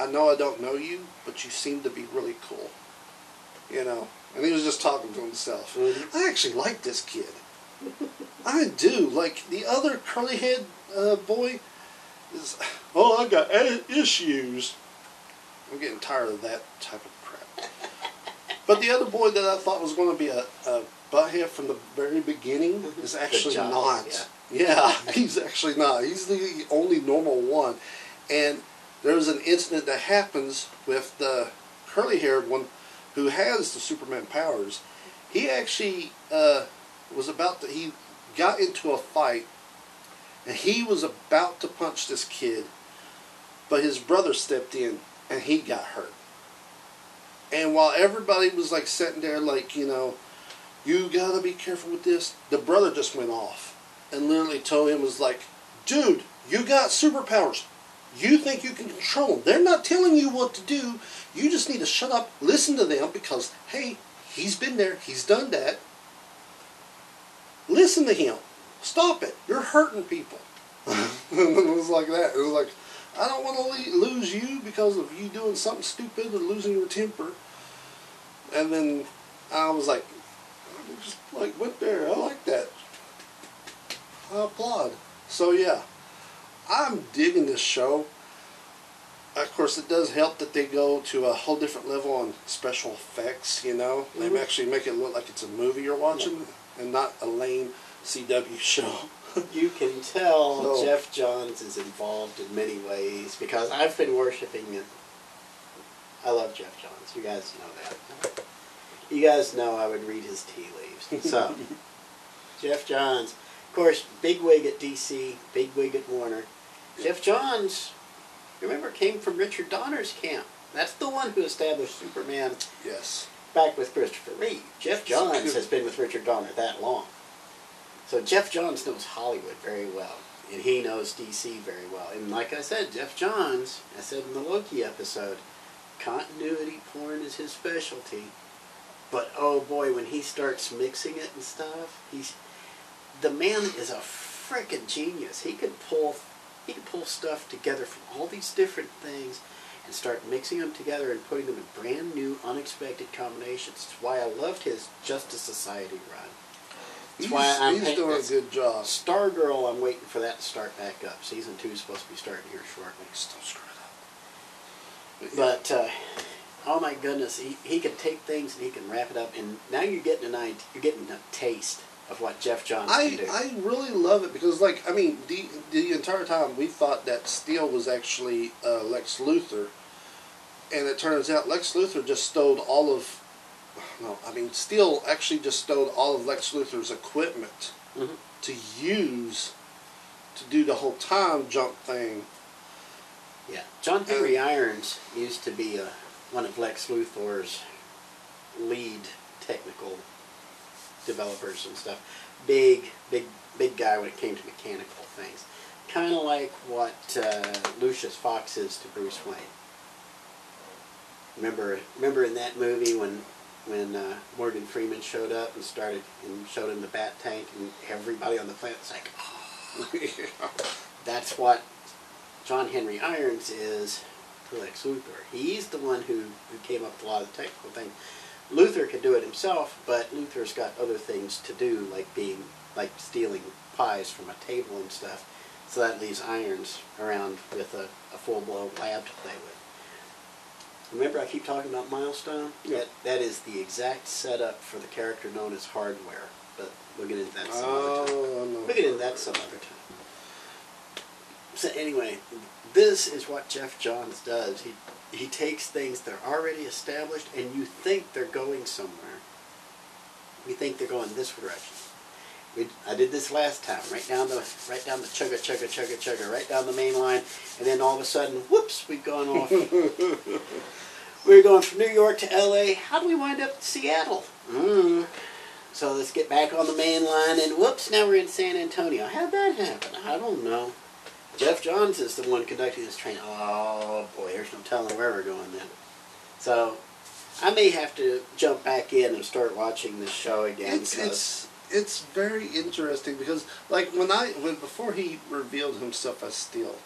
Speaker 2: I know I don't know you, but you seem to be really cool, you know. And he was just talking to himself.
Speaker 1: Mhm.
Speaker 2: I actually like this kid. I do. Like the other curly head uh, boy is, oh, I got issues. I'm getting tired of that type of crap. But the other boy that I thought was going to be a, a butthead from the very beginning is actually
Speaker 1: job,
Speaker 2: not. Yeah. he's actually not. He's the only normal one. And there's an incident that happens with the curly haired one who has the Superman powers. He actually uh, was about to, he got into a fight and he was about to punch this kid, but his brother stepped in and he got hurt. And while everybody was like sitting there, like, you know, you gotta be careful with this, the brother just went off and literally told him, was like, dude, you got superpowers. You think you can control them. They're not telling you what to do. You just need to shut up, listen to them because, hey, he's been there, he's done that. Listen to him. Stop it. You're hurting people. it was like that. It was like, I don't want to lose you because of you doing something stupid or losing your temper. And then I was like, I just like went there. I like that. I applaud. So yeah, I'm digging this show. Of course, it does help that they go to a whole different level on special effects. You know, they mm-hmm. actually make it look like it's a movie you're watching and not a lame CW show.
Speaker 1: You can tell
Speaker 2: So-
Speaker 1: Geoff Johns is involved in many ways because I've been worshiping it. I love Geoff Johns. You guys know that. You guys know I would read his tea leaves. So, Geoff Johns, of course, big wig at DC, big wig at Warner. Geoff Johns, remember, came from Richard Donner's camp. That's the one who established Superman
Speaker 2: yes.
Speaker 1: back with Christopher Reeve. Geoff Johns has been with Richard Donner that long. So Geoff Johns knows Hollywood very well, and he knows DC very well. And like I said, Geoff Johns, I said in the Loki episode, continuity porn is his specialty. But oh boy, when he starts mixing it and stuff, he's the man is a freaking genius. He could pull he could pull stuff together from all these different things and start mixing them together and putting them in brand new, unexpected combinations. It's why I loved his Justice Society run. That's
Speaker 2: He's,
Speaker 1: why I'm
Speaker 2: he's doing a good job.
Speaker 1: Stargirl, I'm waiting for that to start back up. Season two is supposed to be starting here shortly.
Speaker 2: Still screw it up.
Speaker 1: But uh, oh my goodness, he, he can take things and he can wrap it up. And now you're getting an idea, you're getting a taste of what Geoff Johns
Speaker 2: I,
Speaker 1: can do.
Speaker 2: I really love it because, like, I mean, the the entire time we thought that Steel was actually uh, Lex Luthor, and it turns out Lex Luthor just stole all of. No, I mean, Steel actually just stole all of Lex Luthor's equipment
Speaker 1: Mhm.
Speaker 2: to use to do the whole time jump thing.
Speaker 1: Yeah, John Henry Irons used to be uh, one of Lex Luthor's lead technical developers and stuff. Big, big, big guy when it came to mechanical things. Kind of like what uh, Lucius Fox is to Bruce Wayne. Remember, remember in that movie when when uh, Morgan Freeman showed up and started and showed him the bat tank and everybody on the planet was like, that's what John Henry Irons is to Lex Luthor. He's the one who, who came up with a lot of the technical things. Luthor could do it himself, but Luthor's got other things to do, like being like stealing pies from a table and stuff. So that leaves Irons around with a, a full blown lab to play with. Remember, I keep talking about Milestone.
Speaker 2: Yeah.
Speaker 1: That that is the exact setup for the character known as Hardware. But we'll get into that some other time.
Speaker 2: Oh, no.
Speaker 1: We'll get into that some other time. So anyway, this is what Geoff Johns does. He he takes things that are already established, and you think they're going somewhere. You think they're going this direction. We, I did this last time, right down the right down the chugga chugga chugga chugga, right down the main line, and then all of a sudden, whoops, we've gone off. we are going from New York to L.A. How do we wind up in Seattle? Mm. So let's get back on the main line, and whoops, now we're in San Antonio. How'd that happen? I don't know. Geoff Johns is the one conducting this train. Oh boy, there's no telling where we're going then. So I may have to jump back in and start watching this show again.
Speaker 2: It's it's it's very interesting because like when I when before he revealed himself as Steel,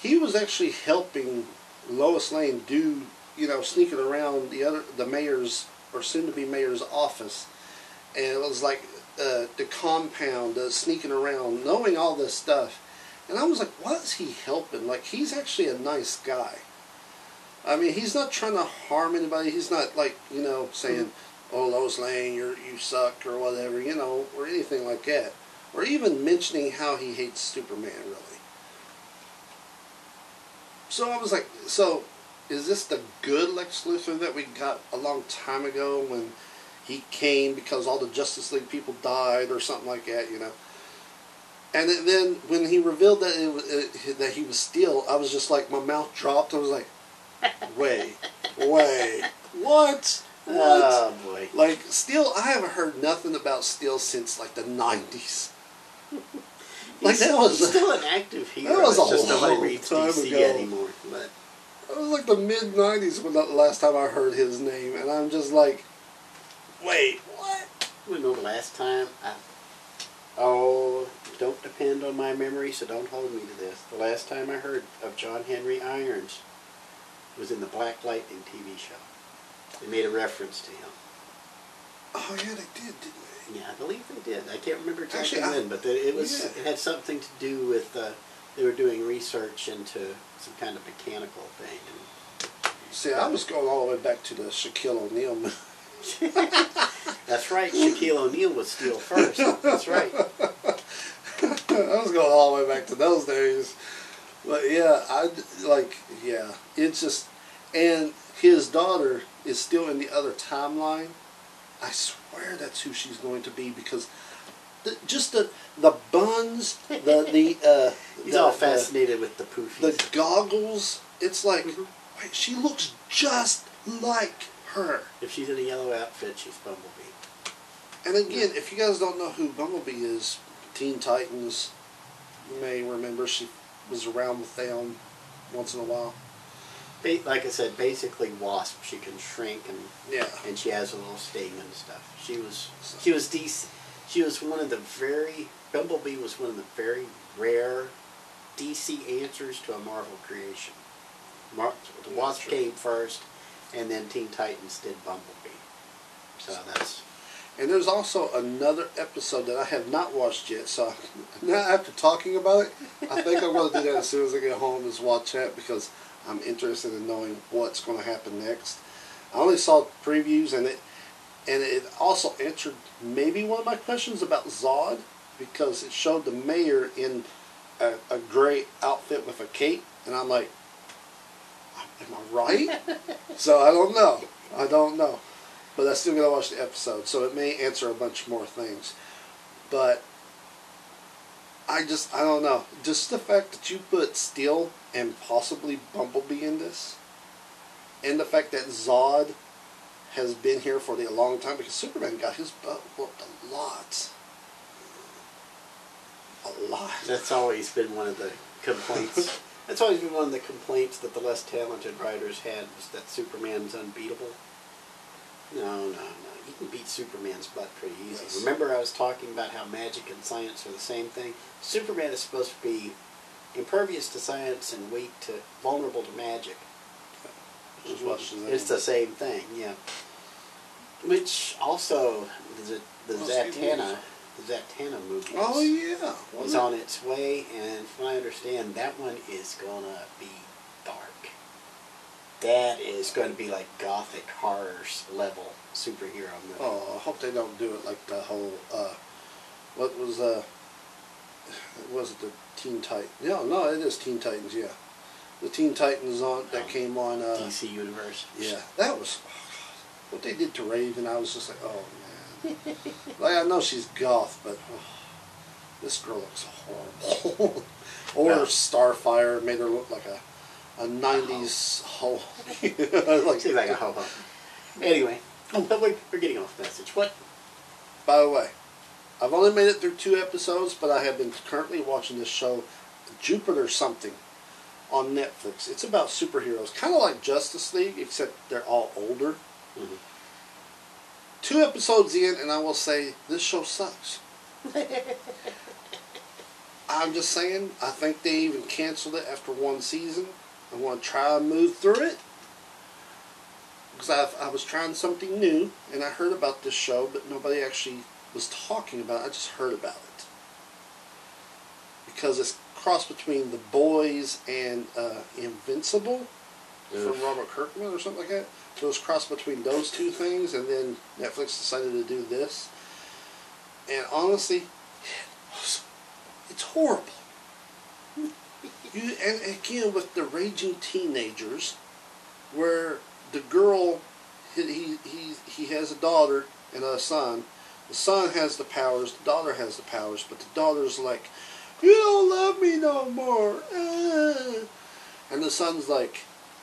Speaker 2: he was actually helping Lois Lane do you know sneaking around the other the mayor's or soon to be mayor's office, and it was like uh, the compound uh, sneaking around, knowing all this stuff, and I was like, what is he helping? Like he's actually a nice guy. I mean, he's not trying to harm anybody. He's not like you know saying, "Oh, Lois Lane, you're you suck" or whatever, you know, or anything like that, or even mentioning how he hates Superman. Really. So I was like, so is this the good Lex Luthor that we got a long time ago when he came because all the Justice League people died or something like that, you know? And then- then when he revealed that it, was- uh, that he was Steel, I was just like, my mouth dropped. I was like, wait, wait, what? What?
Speaker 1: Oh boy.
Speaker 2: like Steel, I haven't heard nothing about Steel since like the nineties. Like
Speaker 1: He's,
Speaker 2: that was
Speaker 1: he's still an active hero.
Speaker 2: that was a
Speaker 1: just nobody
Speaker 2: long
Speaker 1: reads
Speaker 2: time
Speaker 1: DC
Speaker 2: ago.
Speaker 1: anymore. But
Speaker 2: It was like the mid '90s when the last time I heard his name, and I'm just like, wait, what?
Speaker 1: I don't know the last time. I, oh, don't depend on my memory, so don't hold me to this. The last time I heard of John Henry Irons was in the Black Lightning TV show. They made a reference to him.
Speaker 2: Oh yeah, they did, didn't they?
Speaker 1: Yeah, I believe they did. I can't remember exactly
Speaker 2: Actually, I-
Speaker 1: when, but the, it was
Speaker 2: yeah.
Speaker 1: it had something to do with uh, they were doing research into some kind of mechanical thing.
Speaker 2: See, I was going all the way back to the Shaquille O'Neal movie.
Speaker 1: That's right. Shaquille O'Neal was Steel first. That's right.
Speaker 2: I was going all the way back to those days. But yeah, I like yeah. It's just and his daughter is still in the other timeline. I swear that's who she's going to be because the, just the the buns, the the uh,
Speaker 1: He's
Speaker 2: the,
Speaker 1: all
Speaker 2: the-
Speaker 1: fascinated with the poofies.
Speaker 2: the goggles. It's like
Speaker 1: Mhm.
Speaker 2: wait, she looks just like her.
Speaker 1: if she's in a yellow outfit, she's Bumblebee.
Speaker 2: And again, if you guys don't know who Bumblebee is, Teen Titans, you may remember she was around with them once in a while.
Speaker 1: Like I said, basically Wasp. She can shrink and
Speaker 2: Yeah.
Speaker 1: and she has a little sting and stuff. She was she was DC. She was one of the very Bumblebee was one of the very rare DC answers to a Marvel creation. Mar- the Wasp came first, and then Teen Titans did Bumblebee. So that's
Speaker 2: And there's also another episode that I have not watched yet. So now after talking about it, I think I'm going to do that as soon as I get home is watch that because I'm interested in knowing what's going to happen next. I only saw previews and it and it also answered maybe one of my questions about Zod because it showed the mayor in a, a gray outfit with a cape and I'm like, am I right? so I don't know. I don't know. But I still gotta watch the episode, so it may answer a bunch more things. But I just I don't know. Just the fact that you put Steel and possibly Bumblebee in this, and the fact that Zod has been here for the long time because Superman got his butt whooped a lot. A lot.
Speaker 1: that's always been one of the complaints. that's always been one of the complaints that the less talented writers had was that Superman's unbeatable. No, no, no. You can beat Superman's butt pretty easy.
Speaker 2: Yes.
Speaker 1: Remember, I was talking about how magic and science are the same thing. Superman is supposed to be impervious to science and weak to vulnerable to magic. It's the same thing, yeah. Which also the the Zatanna, the Zatanna movie
Speaker 2: Oh yeah.
Speaker 1: is
Speaker 2: Wasn't
Speaker 1: on its way, and from what I understand, that one is gonna be. That is going to be like gothic horrors level superhero movie.
Speaker 2: Oh, I hope they don't do it like the whole. Uh, what was uh, was it the Teen Titans? Yeah, no, it is Teen Titans. Yeah, the Teen Titans on that
Speaker 1: Oh,
Speaker 2: came on. Uh,
Speaker 1: DC Universe.
Speaker 2: yeah, that was what they did to Raven. I was just like, oh man. like I know she's goth, but oh, this girl looks horrible. or
Speaker 1: Well-
Speaker 2: Starfire made her look like a a '90s hoe. like,
Speaker 1: Seems like a ho ho. Anyway, but we're, we're getting off message. What?
Speaker 2: By the way, I've only made it through two episodes, but I have been currently watching this show, Jupiter Something, on Netflix. It's about superheroes, kind of like Justice League, except they're all older.
Speaker 1: Mhm.
Speaker 2: Two episodes in, and I will say this show sucks. I'm just saying, I think they even canceled it after one season. I want to try and move through it. Because I, I was trying something new, and I heard about this show, but nobody actually was talking about it. I just heard about it. Because it's cross between The Boys and uh, Invincible from Robert Kirkman or something like that. So it's cross between those two things, and then Netflix decided to do this. And honestly, it's horrible. You, and again, with the raging teenagers, where the girl, he, he, he, has a daughter and a son. The son has the powers, the daughter has the powers, but the daughter's like, You don't love me no more. Ah. And the son's like,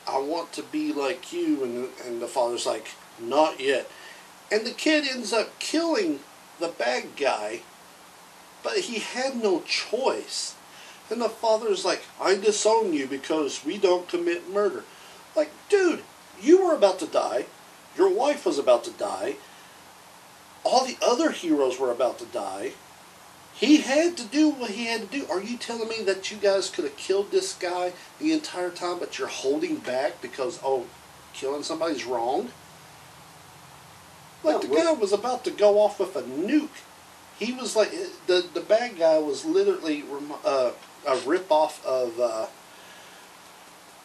Speaker 2: I want to be like you. And, and the father's like, Not yet. And the kid ends up killing the bad guy, but he had no choice. And the father's like, I disown you because we don't commit murder. Like, dude, you were about to die. Your wife was about to die. All the other heroes were about to die. He had to do what he had to do. Are you telling me that you guys could have killed this guy the entire time, but you're holding back because, oh, killing somebody's wrong? Like,
Speaker 1: No,
Speaker 2: the guy was about to go off with a nuke. He was like, the, the bad guy was literally uh, a rip off of, uh,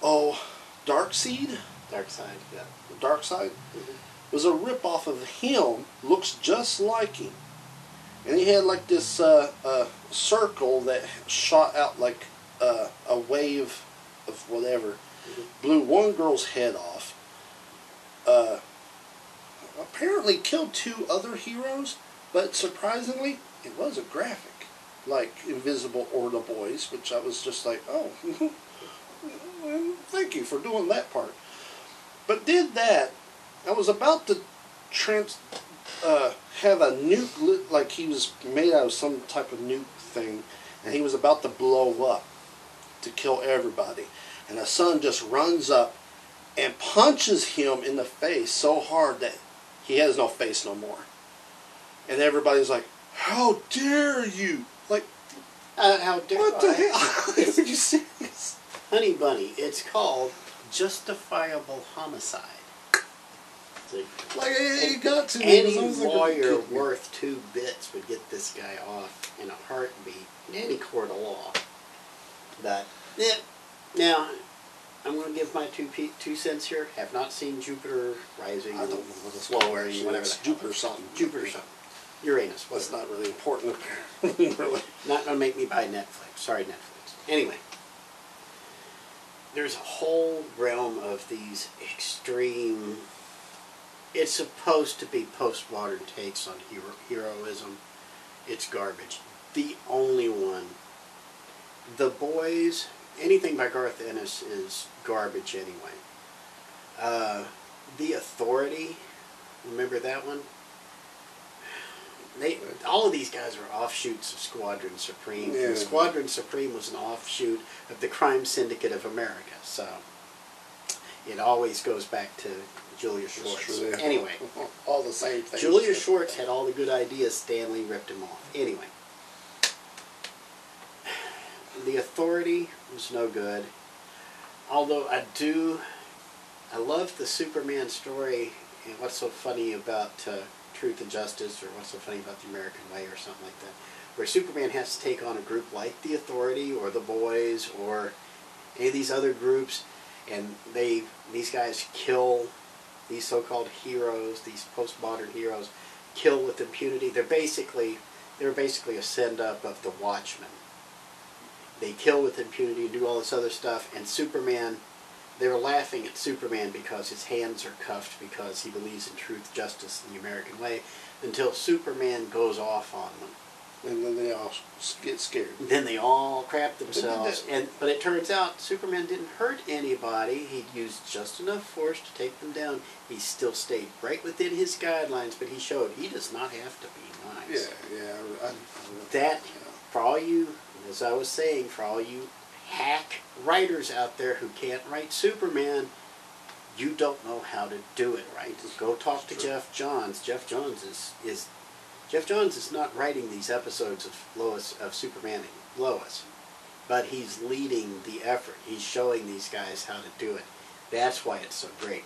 Speaker 2: oh, Darkseid?
Speaker 1: Dark side. Yeah.
Speaker 2: Darkseid
Speaker 1: Mhm.
Speaker 2: was a rip off of him, looks just like him. And he had like this uh, uh, circle that shot out like uh, a wave of whatever,
Speaker 1: Mhm.
Speaker 2: blew one girl's head off. Uh, apparently killed two other heroes, but surprisingly, it was a graphic, like Invisible or The Boys, which I was just like, oh, thank you for doing that part. But did that. I was about to trans, uh, have a nuke, like he was made out of some type of nuke thing, and he was about to blow up to kill everybody. And the son just runs up and punches him in the face so hard that he has no face no more. And everybody's like, How dare you? Like,
Speaker 1: Uh, how dare
Speaker 2: what the hell? Are you serious?
Speaker 1: Honey Bunny. It's called justifiable homicide. See?
Speaker 2: Like, it, got to
Speaker 1: Any
Speaker 2: was like
Speaker 1: lawyer worth two bits would get this guy off in a heartbeat in any court of law. But yeah, now I'm going to give my two two cents here. Have not seen Jupiter rising,
Speaker 2: I don't know what it's
Speaker 1: lowering, whatever.
Speaker 2: It's
Speaker 1: the hell
Speaker 2: Jupiter something.
Speaker 1: Jupiter something. Uranus. Whatever.
Speaker 2: not really important, really.
Speaker 1: Not going to make me buy Netflix. Sorry, Netflix. Anyway, there's a whole realm of these extreme. It's supposed to be post-modern takes on hero, heroism. It's garbage. The only one. The Boys. Anything by Garth Ennis is garbage anyway. Uh, the Authority. Remember that one? They all of these guys were offshoots of Squadron Supreme.
Speaker 2: Yeah.
Speaker 1: And Squadron Supreme was an offshoot of the Crime Syndicate of America. So it always goes back to Julius
Speaker 2: That's
Speaker 1: Schwartz.
Speaker 2: true, yeah.
Speaker 1: Anyway,
Speaker 2: all the same things.
Speaker 1: Julius Schwartz had all the good ideas. Stan Lee ripped him off. Anyway, the Authority was no good. Although I do, I love the Superman story. And what's so funny about uh, Truth and Justice, or what's so funny about the American Way, or something like that, where Superman has to take on a group like the Authority or the Boys or any of these other groups, and they these guys kill these so-called heroes, these postmodern heroes, kill with impunity. They're basically they're basically a send up of the Watchmen. they kill with impunity and do all this other stuff. And Superman, they were laughing at Superman because his hands are cuffed because he believes in truth, justice, and the American way. Until Superman goes off on them,
Speaker 2: And then they all get scared.
Speaker 1: then they all crap themselves. And but it turns out Superman didn't hurt anybody. He used just enough force to take them down. He still stayed right within his guidelines, but he showed he does not have to be nice.
Speaker 2: Yeah, yeah. I, I,
Speaker 1: That
Speaker 2: yeah.
Speaker 1: for all you, as I was saying, for all you hack writers out there who can't write Superman, you don't know how to do it right. Go talk to Geoff Johns. Geoff Johns is, is Geoff Johns is not writing these episodes of Lois of Superman and Lois, but he's leading the effort. He's showing these guys how to do it. That's why it's so great.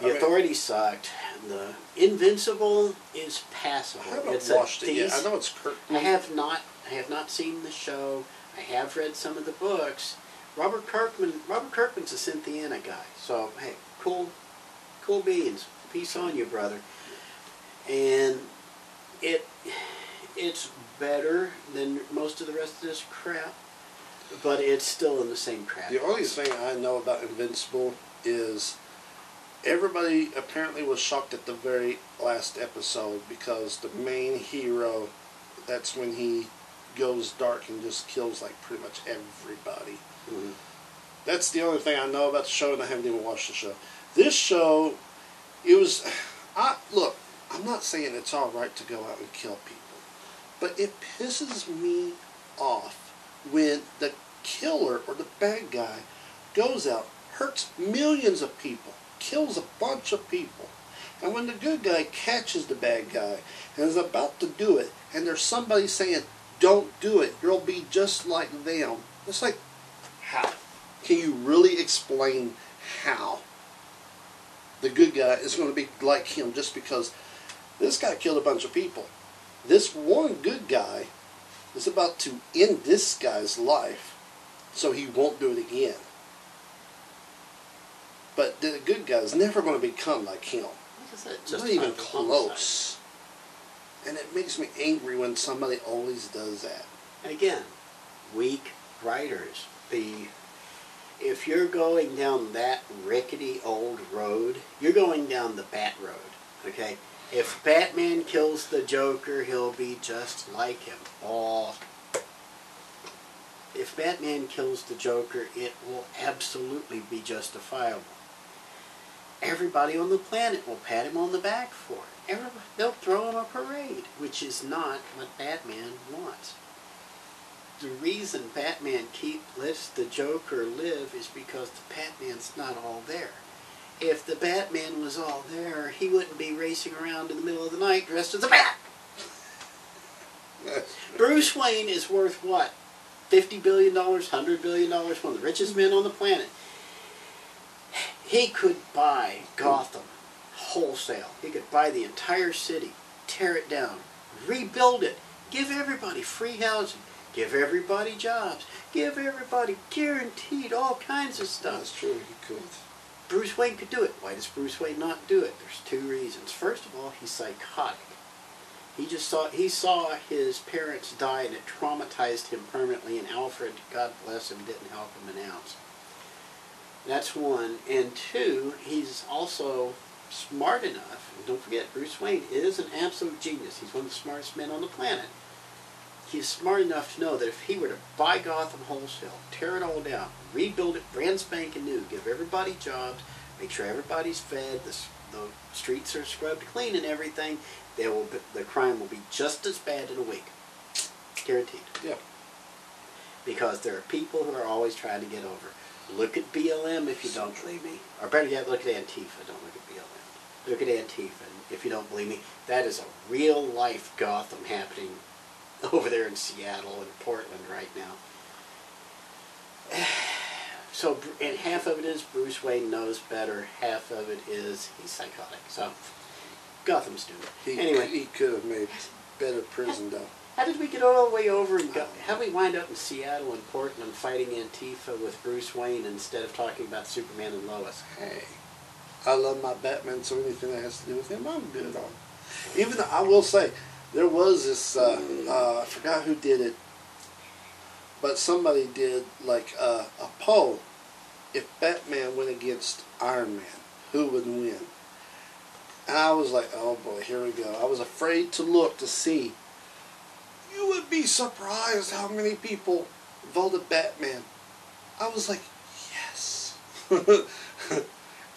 Speaker 1: The
Speaker 2: mean-
Speaker 1: authority sucked. The Invincible is passable.
Speaker 2: I haven't
Speaker 1: it's a
Speaker 2: watched it yet. I know it's Kurt.
Speaker 1: I have not. I have not seen the show. I have read some of the books. Robert Kirkman. Robert Kirkman's a Cynthiana guy. So hey, cool, cool beans. Peace on you, brother. And it, it's better than most of the rest of this crap, but it's still in the same crap.
Speaker 2: The only thing I know about Invincible is everybody apparently was shocked at the very last episode because the main hero, that's when he goes dark and just kills like pretty much everybody.
Speaker 1: Mhm.
Speaker 2: That's the only thing I know about the show, and I haven't even watched the show. This show, it was. I look. I'm not saying it's all right to go out and kill people, but it pisses me off when the killer or the bad guy goes out, hurts millions of people, kills a bunch of people, and when the good guy catches the bad guy and is about to do it, and there's somebody saying, "Don't do it. You'll be just like them." It's like, how? Can you really explain how the good guy is going to be like him just because this guy killed a bunch of people? This one good guy is about to end this guy's life so he won't do it again. But the good guy is never going to become like him.
Speaker 1: What is that?
Speaker 2: Not even close. And it makes me angry when somebody always does that.
Speaker 1: And again, weak writers. The if you're going down that rickety old road, you're going down the Bat Road. Okay? If Batman kills the Joker, he'll be just like him. Oh. If Batman kills the Joker, it will absolutely be justifiable. Everybody on the planet will pat him on the back for it. Everybody, they'll throw him a parade, which is not what Batman wants the reason Batman keep lets the Joker live is because the Batman's not all there. If the Batman was all there, he wouldn't be racing around in the middle of the night dressed as a bat. Bruce Wayne is worth what? Fifty billion dollars, hundred billion dollars, one of the richest men on the planet. He could buy Gotham wholesale. He could buy the entire city, tear it down, rebuild it, give everybody free housing, give everybody jobs, give everybody guaranteed all kinds of stuff.
Speaker 2: That's true, he could.
Speaker 1: Bruce Wayne could do it. Why does Bruce Wayne not do it? There's two reasons. First of all, he's psychotic. He just saw he saw his parents die and it traumatized him permanently and Alfred, God bless him, didn't help him an ounce. That's one. And two, he's also smart enough, don't forget, Bruce Wayne is an absolute genius. He's one of the smartest men on the planet. He's smart enough to know that if he were to buy Gotham wholesale, tear it all down, rebuild it brand spanking new, give everybody jobs, make sure everybody's fed, the, the streets are scrubbed clean and everything, there will be, the crime will be just as bad in a week. Guaranteed.
Speaker 2: Yeah.
Speaker 1: Because there are people who are always trying to get over. Look at BLM if you don't believe me. Or better yet, look at Antifa. Don't look at BLM. Look at Antifa if you don't believe me. That is a real life Gotham happening over there in Seattle and Portland right now. So, and half of it is Bruce Wayne knows better. Half of it is he's psychotic. So, Gotham's doing it.
Speaker 2: He,
Speaker 1: Anyway,
Speaker 2: he could have made better prison though.
Speaker 1: How did we get all the way over and go? How we wind up in Seattle and Portland fighting Antifa with Bruce Wayne instead of talking about Superman and Lois?
Speaker 2: Hey, I love my Batman, so anything that has to do with him, I'm good on. Even though I will say, there was this, uh, uh, I forgot who did it. but somebody did like a, a poll. If Batman went against Iron Man, who would win? And I was like, oh boy, here we go. I was afraid to look to see. You would be surprised how many people voted Batman. I was like, yes. and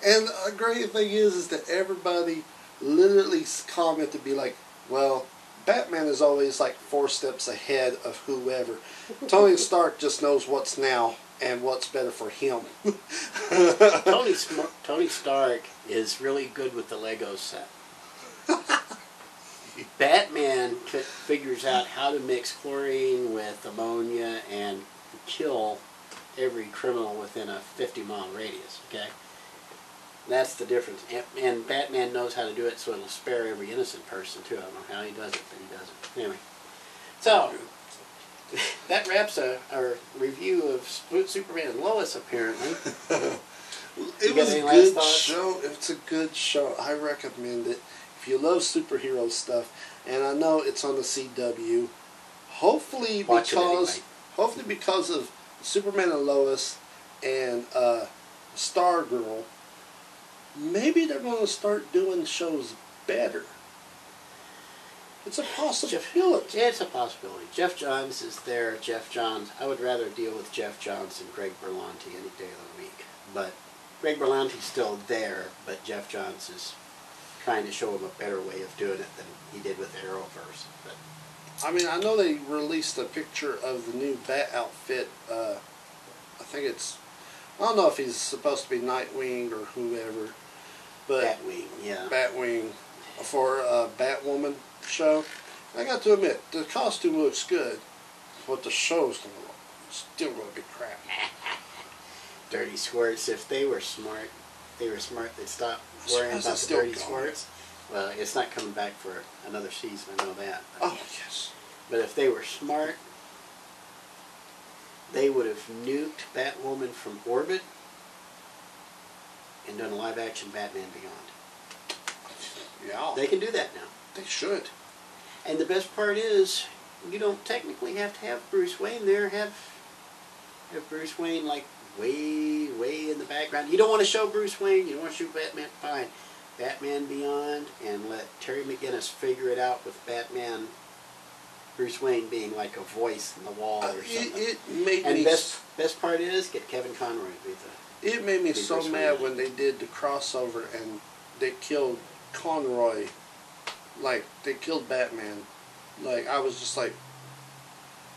Speaker 2: the great thing is, is that everybody literally commented to be like, well, Batman is always like four steps ahead of whoever. Tony Stark just knows what's now and what's better for him.
Speaker 1: Tony Tony Stark is really good with the Lego set. Batman figures out how to mix chlorine with ammonia and kill every criminal within a 50 mile radius. Okay, that's the difference. And, and Batman knows how to do it, so it'll spare every innocent person too. I don't know how he does it, but he does it anyway. So that wraps a, our review of Superman and Lois. Apparently,
Speaker 2: It was a good show. It's a good show. I recommend it. If you love superhero stuff, and I know it's on the CW, hopefully
Speaker 1: Watch
Speaker 2: because
Speaker 1: anyway.
Speaker 2: hopefully because of Superman and Lois and uh, Stargirl, maybe they're going to start doing shows better. It's a possibility.
Speaker 1: Yeah, it's a possibility. Geoff Johns is there. Geoff Johns. I would rather deal with Geoff Johns than Greg Berlanti any day of the week. But Greg Berlanti's still there, but Geoff Johns is trying to show him a better way of doing it than he did with Arrowverse. But
Speaker 2: I mean, I know they released a picture of the new Bat outfit. Uh, I think it's. I don't know if he's supposed to be Nightwing or whoever, but
Speaker 1: Batwing, yeah.
Speaker 2: Batwing for a Batwoman show. I got to admit, the costume looks good, but the show's gonna look still gonna be crap.
Speaker 1: dirty squirts. If they were smart, they were smart. They'd stop worrying about the
Speaker 2: still
Speaker 1: dirty
Speaker 2: going.
Speaker 1: Well, it's not coming back for another season. I know that.
Speaker 2: Oh yes.
Speaker 1: but if they were smart, they would have nuked Batwoman from orbit and done a live action Batman Beyond.
Speaker 2: Yeah.
Speaker 1: They can do that now.
Speaker 2: they should.
Speaker 1: And the best part is, you don't technically have to have Bruce Wayne there. Have have Bruce Wayne like way, way in the background. You don't want to show Bruce Wayne. You don't want to show Batman. Fine, Batman Beyond, and let Terry McGinnis figure it out with Batman. Bruce Wayne being like a voice in the wall
Speaker 2: Uh,
Speaker 1: or
Speaker 2: it,
Speaker 1: something.
Speaker 2: it made
Speaker 1: and
Speaker 2: me.
Speaker 1: best best part is get Kevin Conroy to be the
Speaker 2: It made me so
Speaker 1: Bruce Wayne.
Speaker 2: mad when they did the crossover and they killed Conroy. Like they killed Batman. Like I was just like.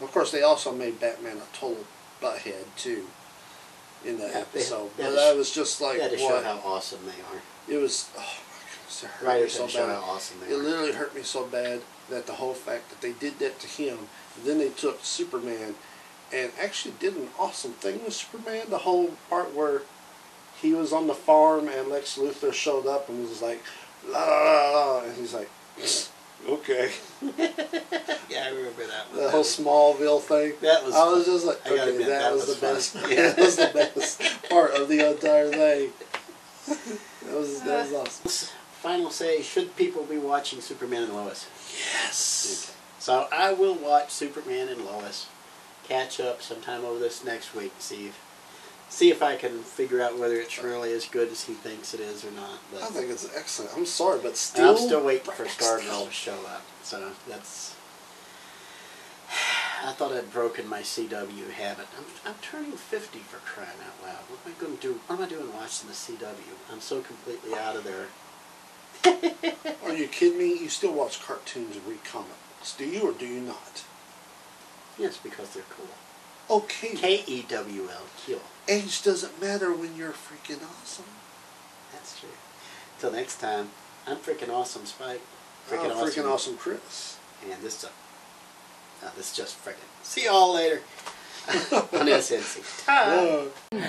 Speaker 2: Of course, they also made Batman a total butthead too. In that
Speaker 1: Yeah,
Speaker 2: episode,
Speaker 1: they
Speaker 2: but I was just like,
Speaker 1: to show how awesome they are.
Speaker 2: It was. Oh my goodness, it hurt me so
Speaker 1: had to show
Speaker 2: bad.
Speaker 1: awesome
Speaker 2: It
Speaker 1: are.
Speaker 2: literally hurt me so bad that the whole fact that they did that to him, and then they took Superman, and actually did an awesome thing with Superman. The whole part where he was on the farm and Lex Luthor showed up and was like, la la la la, and he's like, okay.
Speaker 1: Yeah, I remember that one.
Speaker 2: The whole Smallville thing.
Speaker 1: That was
Speaker 2: I was just like, okay,
Speaker 1: admit,
Speaker 2: that,
Speaker 1: that
Speaker 2: was,
Speaker 1: was
Speaker 2: the
Speaker 1: fun.
Speaker 2: best.
Speaker 1: Yeah.
Speaker 2: that was the best part of the entire thing. that was that was uh, awesome.
Speaker 1: Final say: Should people be watching Superman and Lois?
Speaker 2: Yes.
Speaker 1: So I will watch Superman and Lois. Catch up sometime over this next week. See if see if I can figure out whether it's really as good as he thinks it is or not. But
Speaker 2: I think it's excellent. I'm sorry, but still.
Speaker 1: I'm still waiting for. Stargirl to show up. So that's. I thought I'd broken my CW habit. I'm, I'm turning 50 for crying out loud. What am I going to do? What am I doing watching the CW? I'm so completely out of there.
Speaker 2: Are you kidding me? You still watch cartoons and read comic books, do you or do you not?
Speaker 1: Yes, because they're cool.
Speaker 2: Okay.
Speaker 1: K E W L, kill.
Speaker 2: Age doesn't matter when you're freaking awesome.
Speaker 1: That's true. Till next time, I'm freaking awesome, Spike. Freaking
Speaker 2: oh,
Speaker 1: awesome.
Speaker 2: freaking awesome, Chris.
Speaker 1: And this, uh, uh, this just freaking. See y'all later. On SNC. Ta!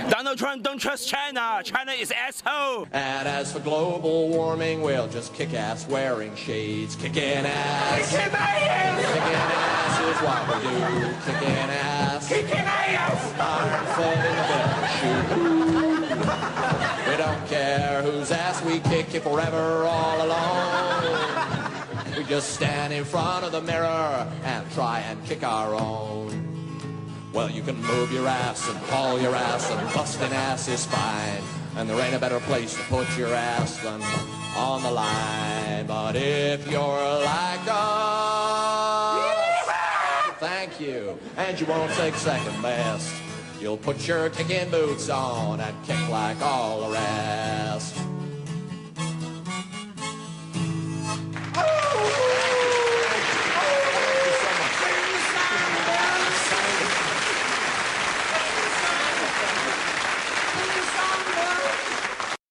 Speaker 3: Donald Trump don't trust China. China is asshole.
Speaker 4: And as for global warming, we'll just kick ass wearing shades. Kicking ass. Kicking ass Kicking ass is what we do. Kicking ass. Kicking ass. Iron foot in the middle shoe. We don't care whose ass we kick if we're ever all alone. We just stand in front of the mirror and try and kick our own. Well, you can move your ass and haul your ass, and busting ass is fine. And there ain't a better place to put your ass than on the line. But if you're like us, thank you, and you won't take second best. You'll put your kicking boots on and kick like all the rest.